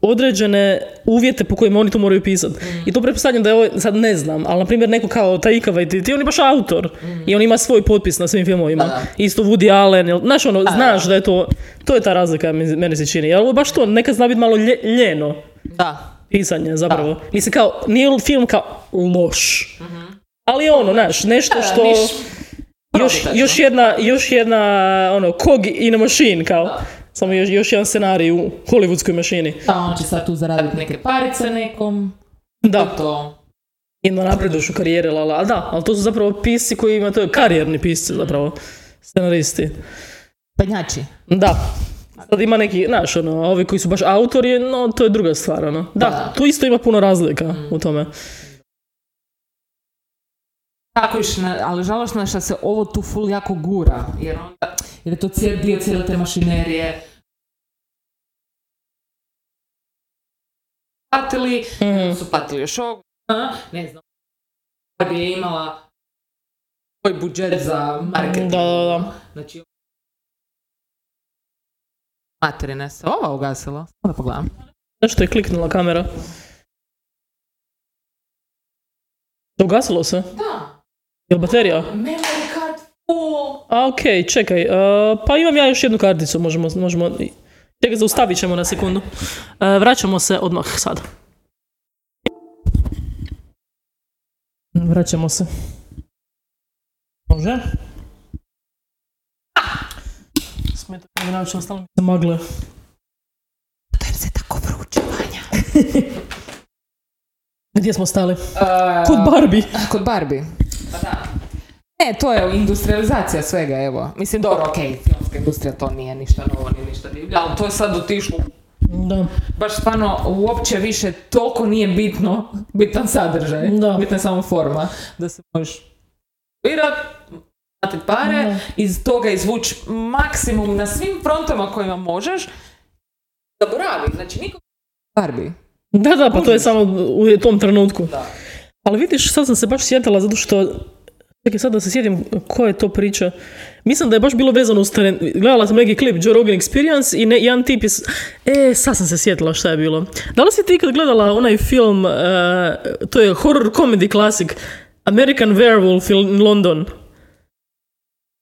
B: određene uvjete po kojima oni to moraju pisati. I to pretpostavljam da je ovo, sad ne znam, ali na primjer neko kao Taika Waititi, on je baš autor i on ima svoj potpis na svim filmovima.
A: Da, da.
B: Isto Woody Allen, jel, znaš ono,
A: Da,
B: znaš
A: da.
B: da je to, to je ta razlika, meni se čini. Jer ovo baš to, nekad zna biti malo lje- ljeno
A: Da.
B: pisanje zapravo. Mislim kao, nije film kao loš. Ali je ono, znaš, nešto
A: Da,
B: što...
A: niš-
B: Još, još jedna, još jedna, ono, cog in a machine, kao.
A: Da.
B: Samo još, još jedan scenarij u hollywoodskoj mašini.
A: Da, on će sad tu zaraditi neke parice nekom.
B: Da,
A: To, to.
B: i da napreduješ u karijeri, lala. Ali da, ali to su zapravo pisci koji ima, to je karijerni pisci zapravo, scenaristi.
A: Penjači.
B: Da. Sad ima neki, znaš, ono, ovi koji su baš autori, no, to je druga stvar, ono. Da,
A: Da.
B: tu isto ima puno razlika u tome.
A: Tako na- ali žalošno je što se ovo tu full jako gura, jer, onda, jer je to cijel dio cijele te mašinerije. Platili,
B: Mhm.
A: su platili još ovo, a, ne znam, bi je imala svoj budžet za marketing.
B: Da, da, da.
A: Znači, materine se ova ugasila, samo da pogledam.
B: Zašto je kliknula kamera? Ugasilo se?
A: Da,
B: Jel baterija?
A: memory card full.
B: A, okej, čekaj. e, pa imam ja još jednu karticu, možemo... možemo čekaj, zaustavit ćemo na sekundu. E, vraćamo se odmah sad. Vraćamo se. Može? Smeta mi način, stalno mi se magle.
A: To je se tako vruće, Vanja.
B: Gdje smo stali?
A: Uh,
B: Kod Barbie.
A: Kod Barbie. Ne, to je industrializacija svega, evo. Mislim, dobro, okej, filmska industrija to nije ništa novo, nije ništa divlje, ali to je sad otišlo.
B: Da.
A: Baš stvarno, uopće više toliko nije bitno, bitan sadržaj.
B: Da.
A: Bitna je samo forma. Da se možeš virat, platiti pare,
B: Da.
A: iz toga izvući maksimum na svim frontama kojima možeš. Zaboravi, znači niko... Barbie.
B: Da, da, pa to je samo u tom trenutku.
A: Da.
B: Ali vidiš, sad sam se baš sjetila zato što Čekaj, sad da se sjetim ko je to priča. Mislim da je baš bilo vezano uz teren. Gledala sam neki klip Joe Rogan Experience i ne, jedan tip je... s- E, sad sam se sjetila šta je bilo. Da li si ti ikad gledala onaj film, eh, to je horror comedy klasik, American Werewolf in London?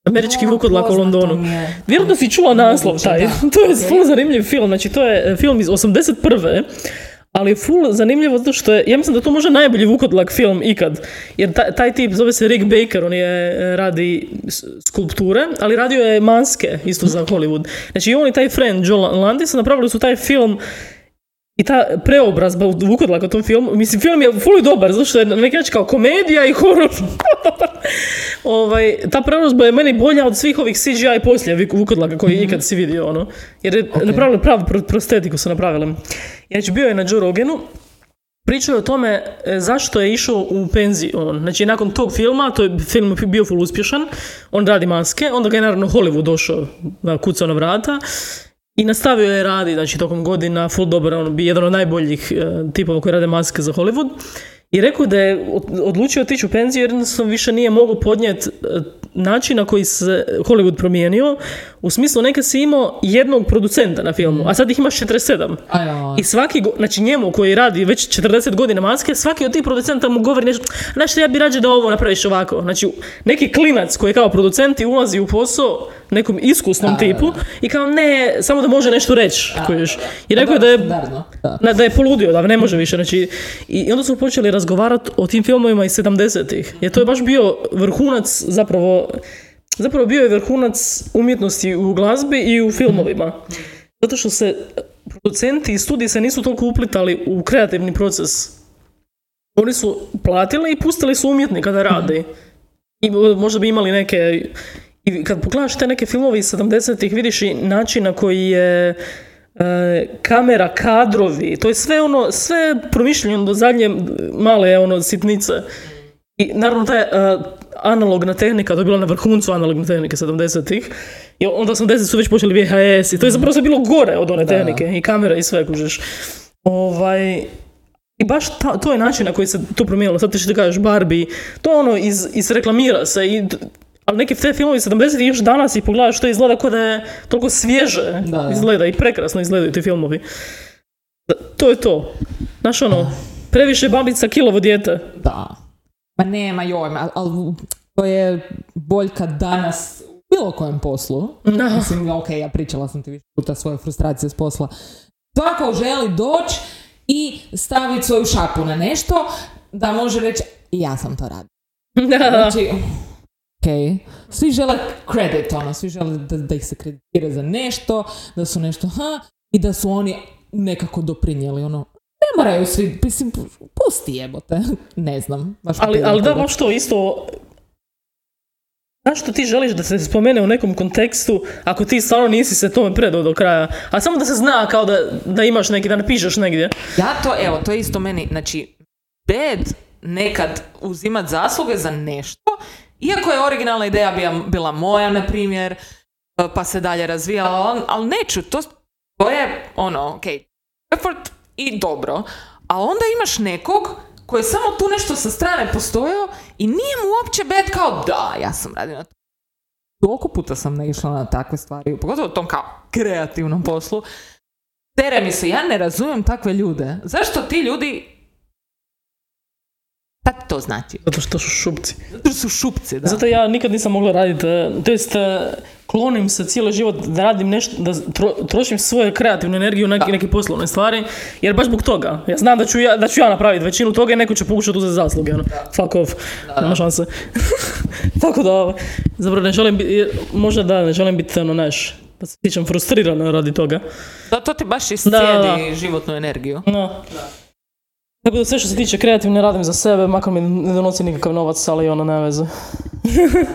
B: Američki vukodlak u Londonu. Vjerojatno si čula naslov taj. To je full zanimljiv film. Znači, to je e, film iz 81. Ali je full zanimljivo zato što je, ja mislim da to možda najbolji vukodlak film ikad. Jer taj, taj tip zove se Rick Baker, on je e, radi skulpture, ali radio je maske isto za Hollywood. Znači i on i taj friend Joe Landis napravili su taj film i ta preobrazba u vukodlaka u tom filmu, mislim film je fully dobar, zato što je na neki način kao komedija i horor. ovaj, ta preobrazba je meni bolja od svih ovih CGI poslije vuk- vukodlaka koji ikad si vidio, ono. Jer je napravili pravu pro- prostetiku su napravili. Znači bio je na Joe Roganu, Pričao je o tome e, zašto je išao u penziju on. Znači, nakon tog filma, to je film bio full uspješan, on radi maske, onda ga je naravno Hollywood došao, kucao na vrata i nastavio je radi, znači, tokom godina, full dobar, on bi jedan od najboljih e, tipova koji rade maske za Hollywood. I rekao da je od- odlučio otići u penziju jer jednostavno više nije mogao podnijeti e, način na koji se Hollywood promijenio. U smislu, nekad si imao jednog producenta na filmu, a sad ih imaš 47.
A: Ajoj.
B: I svaki, znači njemu koji radi već 40 godina maske, svaki od tih producenta mu govori nešto, znaš ja bi rađe da ovo napraviš ovako. Znači, neki klinac koji je kao producent i ulazi u posao nekom iskusnom tipu i kao ne, samo da može nešto reći. I rekao da je,
A: da.
B: je poludio, da ne može više. Znači, i, I onda su počeli razgovarati o tim filmovima iz 70-ih. Jer to je baš bio vrhunac zapravo Zapravo bio je vrhunac umjetnosti u glazbi i u filmovima. Zato što se producenti i studiji se nisu toliko uplitali u kreativni proces. Oni su platili i pustili su umjetnika da radi. I možda bi imali neke... I kad pogledaš te neke filmove iz 70-ih, vidiš i način na koji je e, kamera, kadrovi, to je sve ono, sve promišljeno do zadnje male ono sitnice. I naravno ta e, analogna tehnika, to je bila na vrhuncu analogne tehnike 70-ih. I onda 80 su već počeli VHS i to je zapravo sve bilo gore od one tehnike i kamera i sve kužiš. Ovaj, i baš ta- to je način na koji se to promijenilo. Sad ti što kažeš Barbie, to ono, iz, izreklamira se. I, ali neki te filmovi 70 još danas i pogledaš što izgleda kao da je toliko svježe
A: Da, da.
B: izgleda i prekrasno izgledaju ti filmovi. Da, to je to. Znaš ono, previše babica kilovo dijete.
A: Da. Ma nema joj, ma- ali to je boljka danas u bilo kojem poslu.
B: Da.
A: Mislim, ok, ja pričala sam ti više puta svoje frustracije s posla. Svako želi doći i staviti svoju šapu na nešto da može reći ja sam to radio.
B: Da,
A: Znači, ok, svi žele credit, ono, svi žele da, da ih se kreditira za nešto, da su nešto, ha, i da su oni nekako doprinijeli, ono, ne moraju svi, mislim, pusti jebote, ne znam. Baš
B: ali, ali da, baš to isto... Znaš što ti želiš da se spomene u nekom kontekstu ako ti stvarno nisi se tome predao do kraja, a samo da se zna kao da, da imaš neki, da napišeš negdje.
A: Ja to, evo, to je isto meni, znači, bed nekad uzimat zasluge za nešto, iako je originalna ideja bila, moja, na primjer, pa se dalje razvijala, ali, ali neću, to, to je, ono, ok, effort i dobro, a onda imaš nekog koji je samo tu nešto sa strane postojao i nije mu uopće bed kao da, ja sam radio na to. Toliko puta sam naišla na takve stvari, pogotovo u tom kao kreativnom poslu, Tere mi se, ja ne razumijem takve ljude. Zašto ti ljudi... Šta ti to znači?
B: Zato što su šupci.
A: Zato što su šupci, da.
B: Zato ja nikad nisam mogla raditi, e, to jest e, klonim se cijeli život da radim nešto, da tro- trošim svoju kreativnu energiju na neke, neke poslovne stvari, jer baš zbog toga. Ja znam da ću ja, da ću ja napraviti većinu toga i neko će pokušati uzeti zasluge, ono. Fuck off. Nema šanse. Tako da, ovaj, zapravo ne želim biti, možda da, ne želim biti, ono, naš, da se tičem frustrirana radi toga.
A: Da, to ti baš iscijedi
B: Da,
A: životnu energiju.
B: No. Tako da sve što se tiče kreativne radim za sebe, makar mi ne donosi nikakav novac, ali ono ne veze.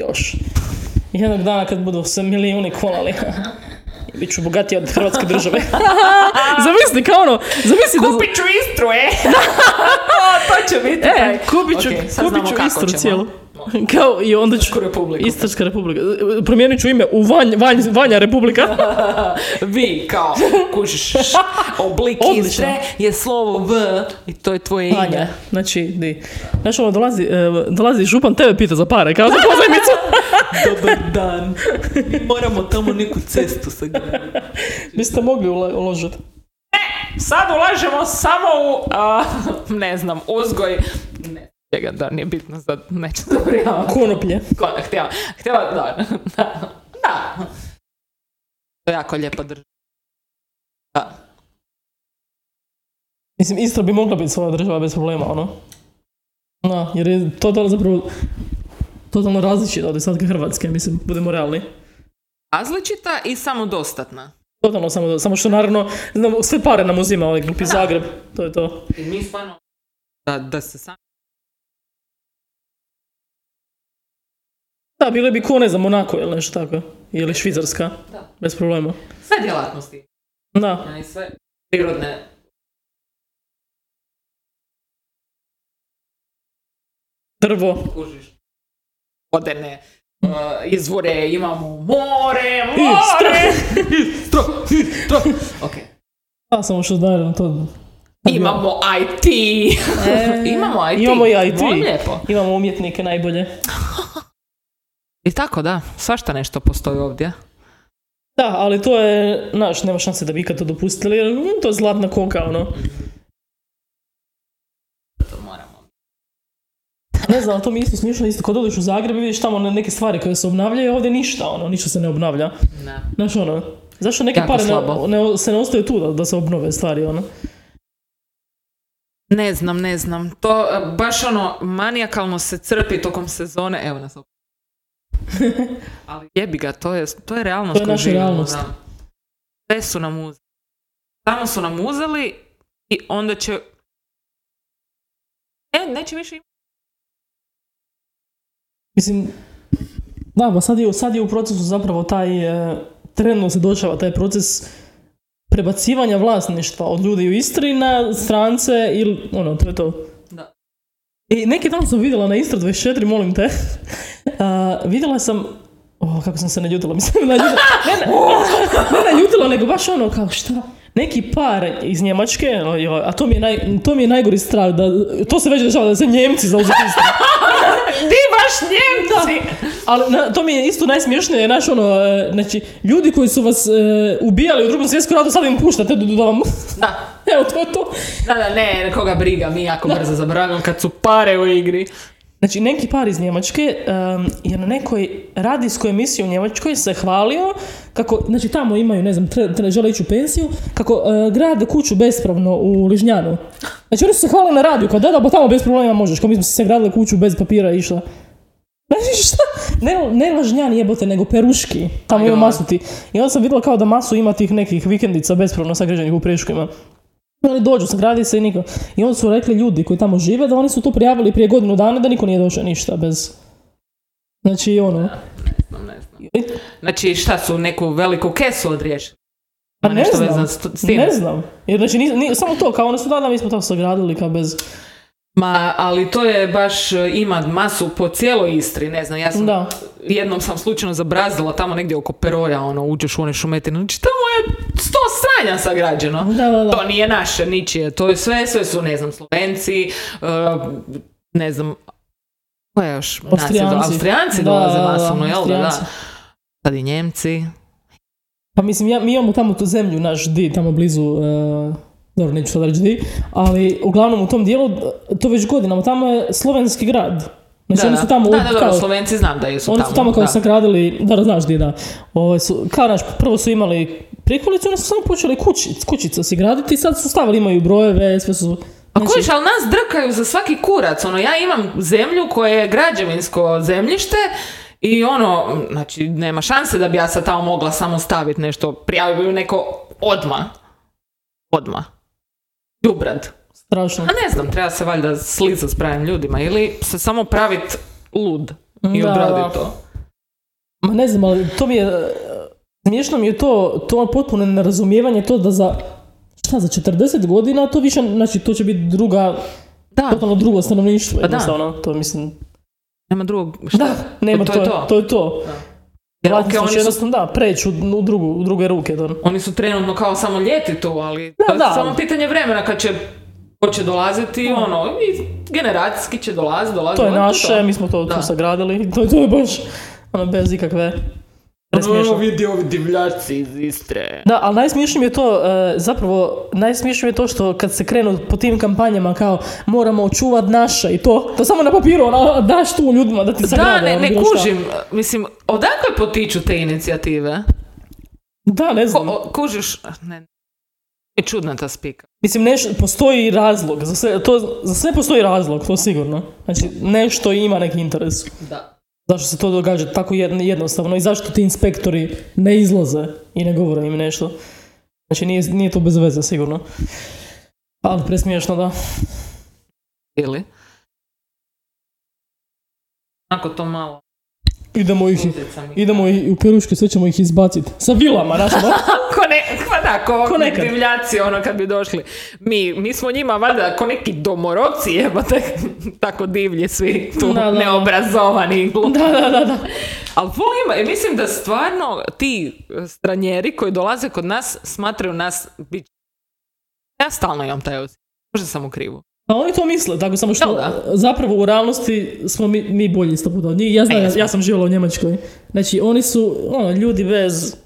B: Još. Jednog dana kad budu se milijuni kolali, bit ću bogatija od Hrvatske države. zamisli kao ono, zamisli da...
A: Kupit ću Istru, e! to, će biti taj.
B: E, kupit ću,
A: Ok, sad
B: kupit ću Istru cijelu. Kao, i onda ću...
A: Republiku.
B: Istarska republika. Promijenit ću ime u Vanj, Vanj, Vanja republika.
A: Vi, kao, kužiš, oblik
B: Odlično.
A: Istre je slovo V i to je tvoje ime.
B: Vanja. Znači, di. Znaš, ono, dolazi, e, dolazi župan, tebe pita za pare, kao za pozajmicu.
A: Dobar dan. Mi moramo tamo neku cestu sagraditi.
B: Biste mogli uložiti.
A: Sad ulažemo samo u, a, ne znam, uzgoj. Ne, da, nije bitno, sad neću dobro
B: Konoplje.
A: Ko- Htjela, htjela, da, da, da. To je jako lijepa država. Da.
B: Mislim, Istra bi mogla biti svoja država bez problema, ono. No, jer je totalno zapravo totalno različita od ostatka Hrvatske, mislim, budemo realni.
A: Različita i samodostatna.
B: Totalno samo, samo što naravno, znam, sve pare nam uzima ovaj glupi Zagreb, to je to.
A: I mi stvarno, da, da se sam...
B: Da, bile bi ko, ne znam, Monako ili nešto tako. Ili Švicarska,
A: Da.
B: bez problema.
A: Sve djelatnosti.
B: Da,
A: I sve prirodne.
B: drvo.
A: Kužiš. Vodene uh, izvore, imamo more, more! Istro, istro. Ok.
B: Pa samo što da, to...
A: Imamo IT. imamo IT.
B: Imamo i IT.
A: Lijepo.
B: Imamo umjetnike najbolje.
A: I tako da, svašta nešto postoji ovdje.
B: Da, ali to je, znaš, nema šanse da bi ikad to dopustili, jer to je zlatna koka, ono.
A: To moramo.
B: Ne znam, to mi isto smiješno, isto kod odeš u Zagreb i vidiš tamo ne- neke stvari koje se obnavljaju, ovdje ništa, ono, ništa se ne obnavlja.
A: Ne.
B: Znaš, ono, zašto neke pare ne, ne, se ne ostaju tu da, da se obnove stvari, ono?
A: Ne znam, ne znam. To baš ono, manijakalno se crpi tokom sezone. Evo nas opet. Ali jebi ga, to je, to je realnost
B: To je naša realnost.
A: Sve su nam uzeli. Samo su nam uzeli i onda će... E, neće više imati.
B: Mislim, da, pa sad je, sad je u procesu zapravo taj, e, trenutno se došava taj proces prebacivanja vlasništva od ljudi u Istri na strance ili, ono, to je to.
A: Da.
B: I neki dan sam vidjela na Istra 24, molim te, a, vidjela sam O, kako sam se naljutila, mislim, naljutila. Ne, ne, ne naljutila, nego baš ono, kao šta? Neki par iz Njemačke, o, joj, a to mi, je naj, to mi je najgori strah, da, to se već dešava da se Njemci zauzeti
A: Ti baš Njemci!
B: Ali na, to mi je isto najsmiješnije, znaš ono, e, znači, ljudi koji su vas e, ubijali u drugom svjetskom ratu, sad im puštate da vam...
A: Da.
B: Evo, to je to.
A: Da, da, ne, koga briga, mi jako brzo zaboravljamo kad su pare u igri.
B: Znači, neki par iz Njemačke um, je na nekoj radijskoj emisiji u Njemačkoj se hvalio kako, znači tamo imaju, ne znam, tre, tre- žele ići u pensiju, kako uh, grade kuću bespravno u Ližnjanu. Znači, oni su se hvalili na radiju, kao da, da, pa tamo bez problema možeš, kao mi smo se gradili kuću bez papira i išla. Znači šta? Ne, ne Lažnjan jebote, nego Peruški. Tamo ima masu ti. I onda sam vidjela kao da masu ima tih nekih vikendica bespravno sagrađenih u Preškima. I oni dođu, sagradi se i niko. I onda su rekli ljudi koji tamo žive da oni su to prijavili prije godinu dana da niko nije došao ništa bez... Znači ono...
A: Ne znam. Znači, šta su, neku veliku kesu odriješili?
B: Pa ne
A: nešto
B: znam,
A: s, tim?
B: ne znam. Jer znači, ni, ni- samo to, kao oni su da, da, mi smo to sagradili kao bez...
A: Ma, ali to je baš, e, ima masu po cijeloj Istri, ne znam, ja sam,
B: Da.
A: jednom sam slučajno zabrazila tamo negdje oko Perolja, ono, uđeš u one šumetine, znači tamo je sto sranja sagrađeno.
B: Da, da, da.
A: To nije naše, ničije, to je sve, sve su, ne znam, Slovenci, e, ne znam, ko je još?
B: Austrijanci.
A: Austrijanci
B: Da,
A: dolaze
B: da, da,
A: masovno, jel da, da? Sad i Njemci.
B: Pa mislim, ja, mi imamo tamo tu zemlju, naš di, tamo blizu, e, dobro, neću sad reći di, ali uglavnom u tom dijelu, to već godinama, tamo je slovenski grad. Znači oni su tamo,
A: da, da,
B: kao,
A: Slovenci znam da jesu
B: oni
A: tamo.
B: su tamo kao
A: da.
B: sagradili, da, da, znaš di, da. Ovaj su, kao naš, prvo su imali prikolicu, oni su samo počeli kući, kućice si graditi i sad su stavili, imaju brojeve, sve su...
A: A
B: znači-
A: kojiš, ali nas drkaju za svaki kurac. Ono, ja imam zemlju koje je građevinsko zemljište i ono, znači, nema šanse da bi ja sad tamo mogla samo staviti nešto, prijavio bi neko odma. Odma. Dubrad.
B: strašno.
A: A ne znam, treba se valjda slizat s pravim ljudima ili se samo pravit lud i
B: Da,
A: odradit to.
B: Ma ne znam, ali to mi je, smiješno mi je to, to potpuno nerazumijevanje, to da za, šta, za 40 godina to više, znači to će biti druga,
A: Da,
B: totalno drugo stanovništvo,
A: Pa da.
B: jednostavno, to mislim,
A: nema drugog. Šta?
B: da, nema,
A: to
B: to,
A: je to.
B: to je to.
A: Jer, ok,
B: Vlasništvo
A: oni su
B: jednostavno, da, preći u, u, drugu, u druge ruke. Da.
A: Oni su trenutno kao samo ljeti tu, ali
B: Da,
A: to
B: da.
A: samo pitanje vremena kad će ko će dolaziti, ono, i generacijski će dolaziti, dolaziti.
B: To je naše,
A: to.
B: mi smo to
A: Da.
B: tu sagradili, to, to je baš ono, bez ikakve.
A: Ono, vidi ovi divljaci iz Istre.
B: Da, ali najsmiješnije mi je to, e, zapravo, najsmiješnije mi je to što kad se krenu po tim kampanjama kao moramo očuvat naše i to, to samo na papiru, ono, daš tu ljudima da ti
A: Da,
B: sagrade.
A: ne,
B: ono,
A: ne kužim, mislim, odakle potiču te inicijative?
B: Da, ne
A: Ko,
B: znam.
A: o- kužiš, ne, je čudna ta spika.
B: Mislim, neš, postoji razlog, za sve, to, za sve postoji razlog, to sigurno. Znači, nešto ima neki interes.
A: Da.
B: Zašto se to događa tako jed- jednostavno i zašto ti inspektori ne izlaze i ne govore im nešto. Znači, nije, nije to bez veze, sigurno. Ali presmiješno, da.
A: Ili? Ako to malo
B: Idemo ih, idemo i u Peruške, sve ćemo ih izbaciti. Sa vilama, znaš, ono?
A: Ko ne, pa da, ko,
B: Ko nekad.
A: divljaci, ono, kad bi došli. Mi, mi smo njima, valjda, ko neki domorodci, jebate, tako divlji svi tu,
B: Da, da, da.
A: neobrazovani. glupi.
B: Da, da, da, da.
A: Ali volim, e, mislim da stvarno ti stranjeri koji dolaze kod nas smatraju nas bit... Ja stalno imam taj osjećaj. Možda sam u krivu.
B: A oni to misle, tako samo što
A: Da, da.
B: zapravo u realnosti smo mi, mi bolji isto puta od njih. Ja znam,
A: E,
B: ja, ja sam živjela u Njemačkoj. Znači, oni su ono, ljudi bez,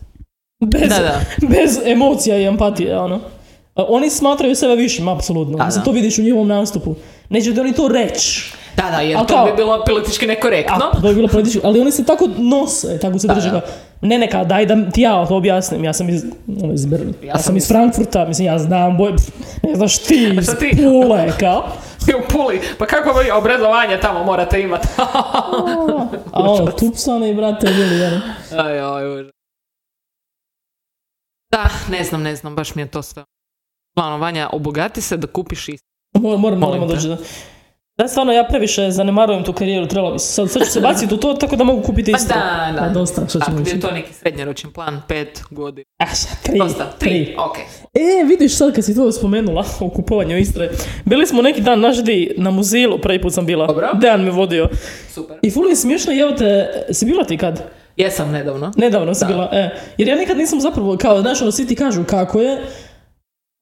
B: bez,
A: Da, da.
B: bez emocija i empatije, ono. Oni smatraju sebe višim, apsolutno.
A: Da, da.
B: to vidiš u njihovom nastupu. Neće da oni to reći.
A: Da, da, jer to
B: kao-
A: bi bilo politički nekorektno.
B: A, to je bilo politički, ali oni se tako nose, tako se
A: Da,
B: drže. Ne, neka, daj da ti ja to objasnim. Ja sam iz, ono, iz Berlina. Ja, sam
A: sam
B: iz Frankfurta, mislim, ja znam boje, pf, ne znaš ti iz
A: ti?
B: Pule, kao.
A: I u Puli, pa kako vi obrazovanje tamo morate imati?
B: A ono, tupsani, brate, bili, ono.
A: aj, aj. Da, ne znam, ne znam, baš mi je to sve. Stvarno, Vanja, obogati se da kupiš isto.
B: Moram, moram,
A: Molim
B: moram
A: te.
B: doći da... Da, stvarno, ja previše zanemarujem tu karijeru, trebalo bi se. Sad, sad ću se baciti u to tako da mogu kupiti
A: Pa
B: isto.
A: da, da.
B: Pa dosta, što ćemo
A: je to neki srednjoročni plan, pet godina.
B: Ah, šta, tri,
A: Dosta, tri, ok.
B: E, vidiš sad kad si to spomenula o kupovanju Istre. Bili smo neki dan naš di na muzilu, prvi put sam bila.
A: Dobro.
B: Dejan me vodio.
A: Super.
B: I ful je smiješno, evo te, si bila ti kad?
A: Jesam nedavno.
B: Nedavno si
A: Da.
B: bila, e. Jer ja nikad nisam zapravo, kao, znaš, ono, svi ti kažu kako je,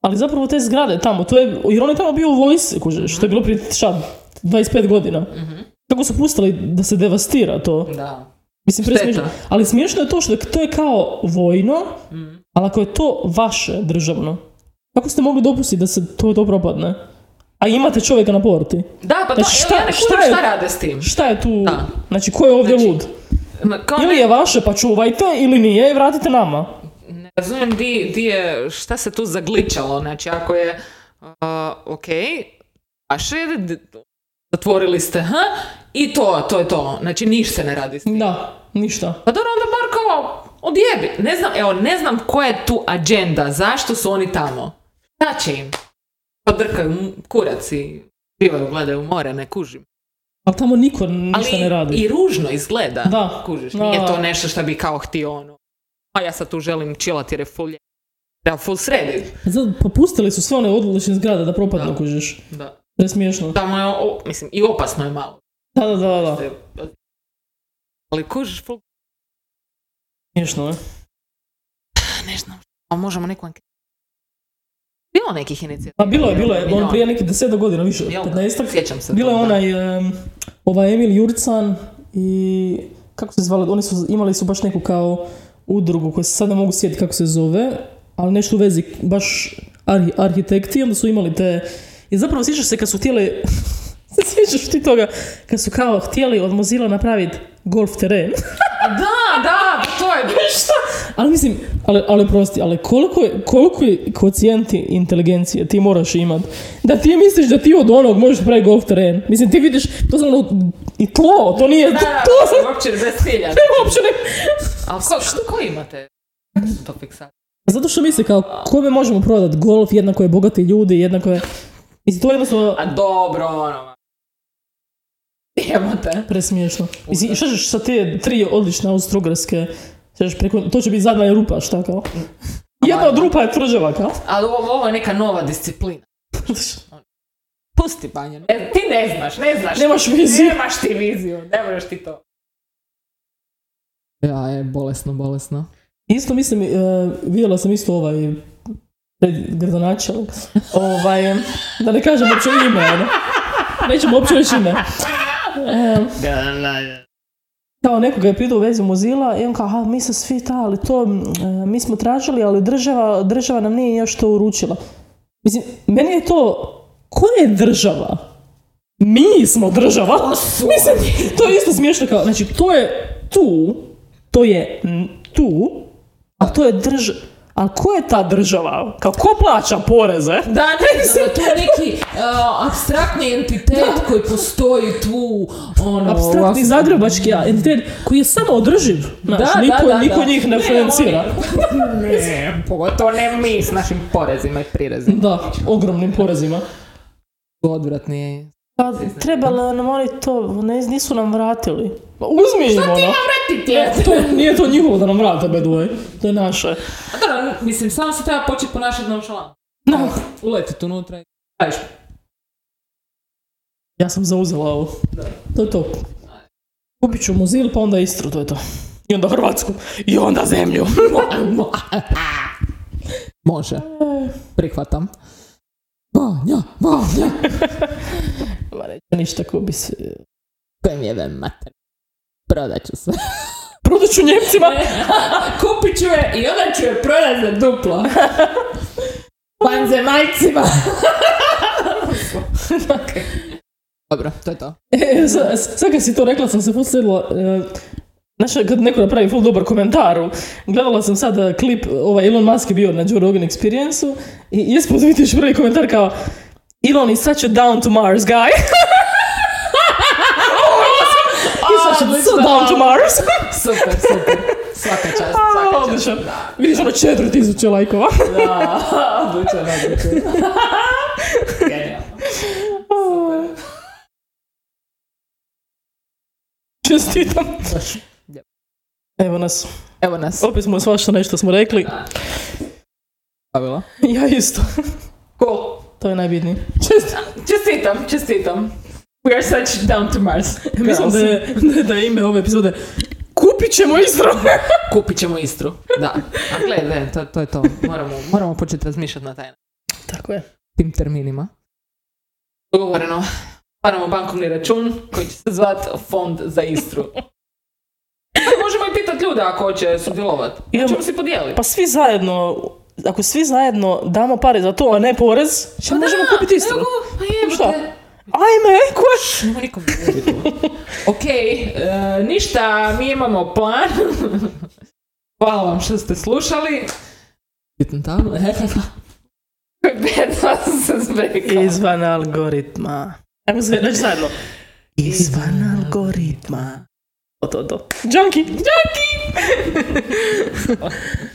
B: ali zapravo te zgrade tamo, to je, jer on je tamo bio u vojsci, kužiš, to je bilo prije, šta, 25 godina.
A: Mhm.
B: Kako su pustili da se devastira to?
A: Da.
B: Mislim, presmiješno. Ali smiješno je to što to je kao vojno,
A: Mhm.
B: ali ako je to vaše državno, kako ste mogli dopustiti da se to, to propadne? A imate čovjeka na porti.
A: Da, pa to,
B: Znači,
A: šta,
B: šta-
A: ja ne
B: šta je-
A: šta rade s tim.
B: Šta je tu?
A: Da.
B: Znači, ko je ovdje
A: Znači,
B: lud?
A: Ma, Kao
B: Ili
A: ne,
B: je vaše pa čuvajte, ili nije i vratite nama.
A: ne razumijem di, di je, šta se tu zagličalo. Znači, ako je, uh, ok, vaše, zatvorili ste, ha, i to, to je to. Znači, niš se ne radi s tim.
B: Da, ništa.
A: Pa dobro, onda bar kao odjebi. Ne znam, evo, ne znam koja je tu agenda, zašto su oni tamo. Šta će im? Podrkaju kurac i živaju, gledaju more, ne kužim.
B: Ali tamo niko ništa
A: Ali
B: ne radi.
A: i ružno izgleda,
B: Da.
A: kužiš.
B: Da.
A: Nije to nešto što bi kao htio ono. A ja sad tu želim chillati jer je full.
B: Zato popustili su sve one odlične zgrade da propadnu,
A: Da.
B: kužiš.
A: Da.
B: Je smiješno.
A: Tamo je, o- mislim, i opasno je malo.
B: Da, da, da, da.
A: Ali kužiš full...
B: Smiješno je.
A: Ne znam. A možemo neku anketu. Bilo nekih inicijativa.
B: Pa bilo je, bilo je. On prije nekih deset godina, više,
A: Jel da?
B: 15
A: Sjećam se.
B: Bilo je onaj, em, ovaj Emil Jurcan i kako se zvali, oni su imali su baš neku kao udrugu koju se sad ne mogu sjetiti kako se zove, ali nešto u vezi baš arhi, arhitekti, onda su imali te, i zapravo sjećaš se kad su htjeli, sjećaš ti toga, kad su kao htjeli od Mozilla napraviti golf teren.
A: Da, da, to je bilo.
B: ali mislim, ali, ali prosti, ali koliko je, koliko je kocijenti inteligencije ti moraš imat da ti misliš da ti od onog možeš napraviti golf teren. Mislim, ti vidiš, to sam ono, i tlo, to nije,
A: Da,
B: to,
A: da,
B: to sam,
A: uopće bez cilja.
B: uopće ne.
A: Ali ko, što ko imate?
B: Zato što misli kao, kome možemo prodati golf, jednako je bogati ljudi, jednako je... Mislim, to je jednostavno
A: A dobro, ono. Jebote.
B: presmiješno. Mislim, šta ćeš sa te tri odlične austrougarske, preko, to će biti zadnja rupa, šta kao? Jedna od rupa je tvrđava, kao?
A: Ali ovo, ovo je neka nova disciplina. Pusti banja. Ne, ti ne znaš, ne znaš.
B: Nemaš viziju.
A: Nemaš ti viziju, ne možeš ti to. Ja, je bolesno, bolesno.
B: Isto mislim, e, vidjela sam isto ovaj gradonačelnik. ovaj, da ne kažem uopće ime, ono. Nećemo uopće reći ime. E, kao nekoga je pitao u vezi Mozilla i on kao, aha, mi se svi ta, ali to, mi smo tražili, ali država, država nam nije još to uručila. Mislim, meni je to, ko je država? Mi smo država. Mislim, to je isto smiješno kao, znači, to je tu, to je tu, a to je država. Ali ko je ta država? Kao, ko plaća poreze?
A: Da, ne znam, to je neki uh, abstraktni entitet koji postoji tu, ono...
B: Abstraktni zagrebački entitet koji je samo održiv. Znaš,
A: Da,
B: niko,
A: da, da,
B: niko
A: da.
B: njih ne
A: Ne,
B: financira.
A: Ne, pogotovo ne mi s našim porezima i prirezima.
B: Da, ogromnim porezima.
A: Odvratni.
B: Pa trebalo nam oni to, ne, nisu nam vratili. Pa uzmi im ono.
A: Vratiti
B: E, to, nije to njihovo da nam vrate, by the way. To je naše.
A: A dobro, mislim, samo se treba početi ponašati nonšalantno.
B: Da.
A: Uletiti unutra i... Daš.
B: Ja sam zauzela ovo. To je to. Kupit ću muzil, pa onda Istru, to je to. I onda Hrvatsku. I onda zemlju.
A: Može. Prihvatam. Vanja, Vanja.
B: Neće ništa kupi se.
A: Kojem jebe mater. Prodat ću se.
B: Prodat ću Njemcima.
A: Kupit ću je i onda ću je prodat za duplo. Vanzemaljcima. Dobro, to je to.
B: E, sa- sad kad si to rekla sam se posledila, Znaš, kad neko napravi full dobar komentaru, gledala sam sad eh, klip, ovaj Elon Musk je bio na Joe Rogan Experience-u i ispod vidiš prvi komentar kao Elon is such a down to Mars guy. He's such a so down to Mars.
A: Super, super. Svaka čast, svaka čast.
B: Vidiš ono 4000 lajkova.
A: Da, odličan, odličan. Genijalno.
B: Čestitam. Evo nas.
A: Evo nas.
B: Opet smo svašta nešto smo rekli.
A: Pravila.
B: Ja isto.
A: Cool.
B: To je najbitnije.
A: Čestitam, čestitam. We are such down to Mars.
B: Mislim da je, da je ime ove epizode Kup Kupit ćemo Istru.
A: Kupit ćemo Istru. Da. A gledaj, to, to je to. Moramo, moramo početi razmišljati na taj način.
B: Tako je.
A: tim terminima. Dogovoreno. Paramo bankovni račun koji će se zvat Fond za Istru. Možemo i pitati ljude ako hoće sudjelovati.
B: Idemo-
A: Ćemo si podijeliti.
B: Pa svi zajedno, ako svi zajedno damo pare za to, a ne porez, će možemo kupiti Istru.
A: Pa jebote.
B: Šta? Ajme, ko je?
A: Nema nikom. Ok, e, ništa, mi imamo plan. Hvala vam što ste slušali. Bitno tamo, Bedva sam se zbrekala.
B: Izvan algoritma. Ajmo se reći zajedno. Izvan algoritma. To, to, to. Junkie! Junkie!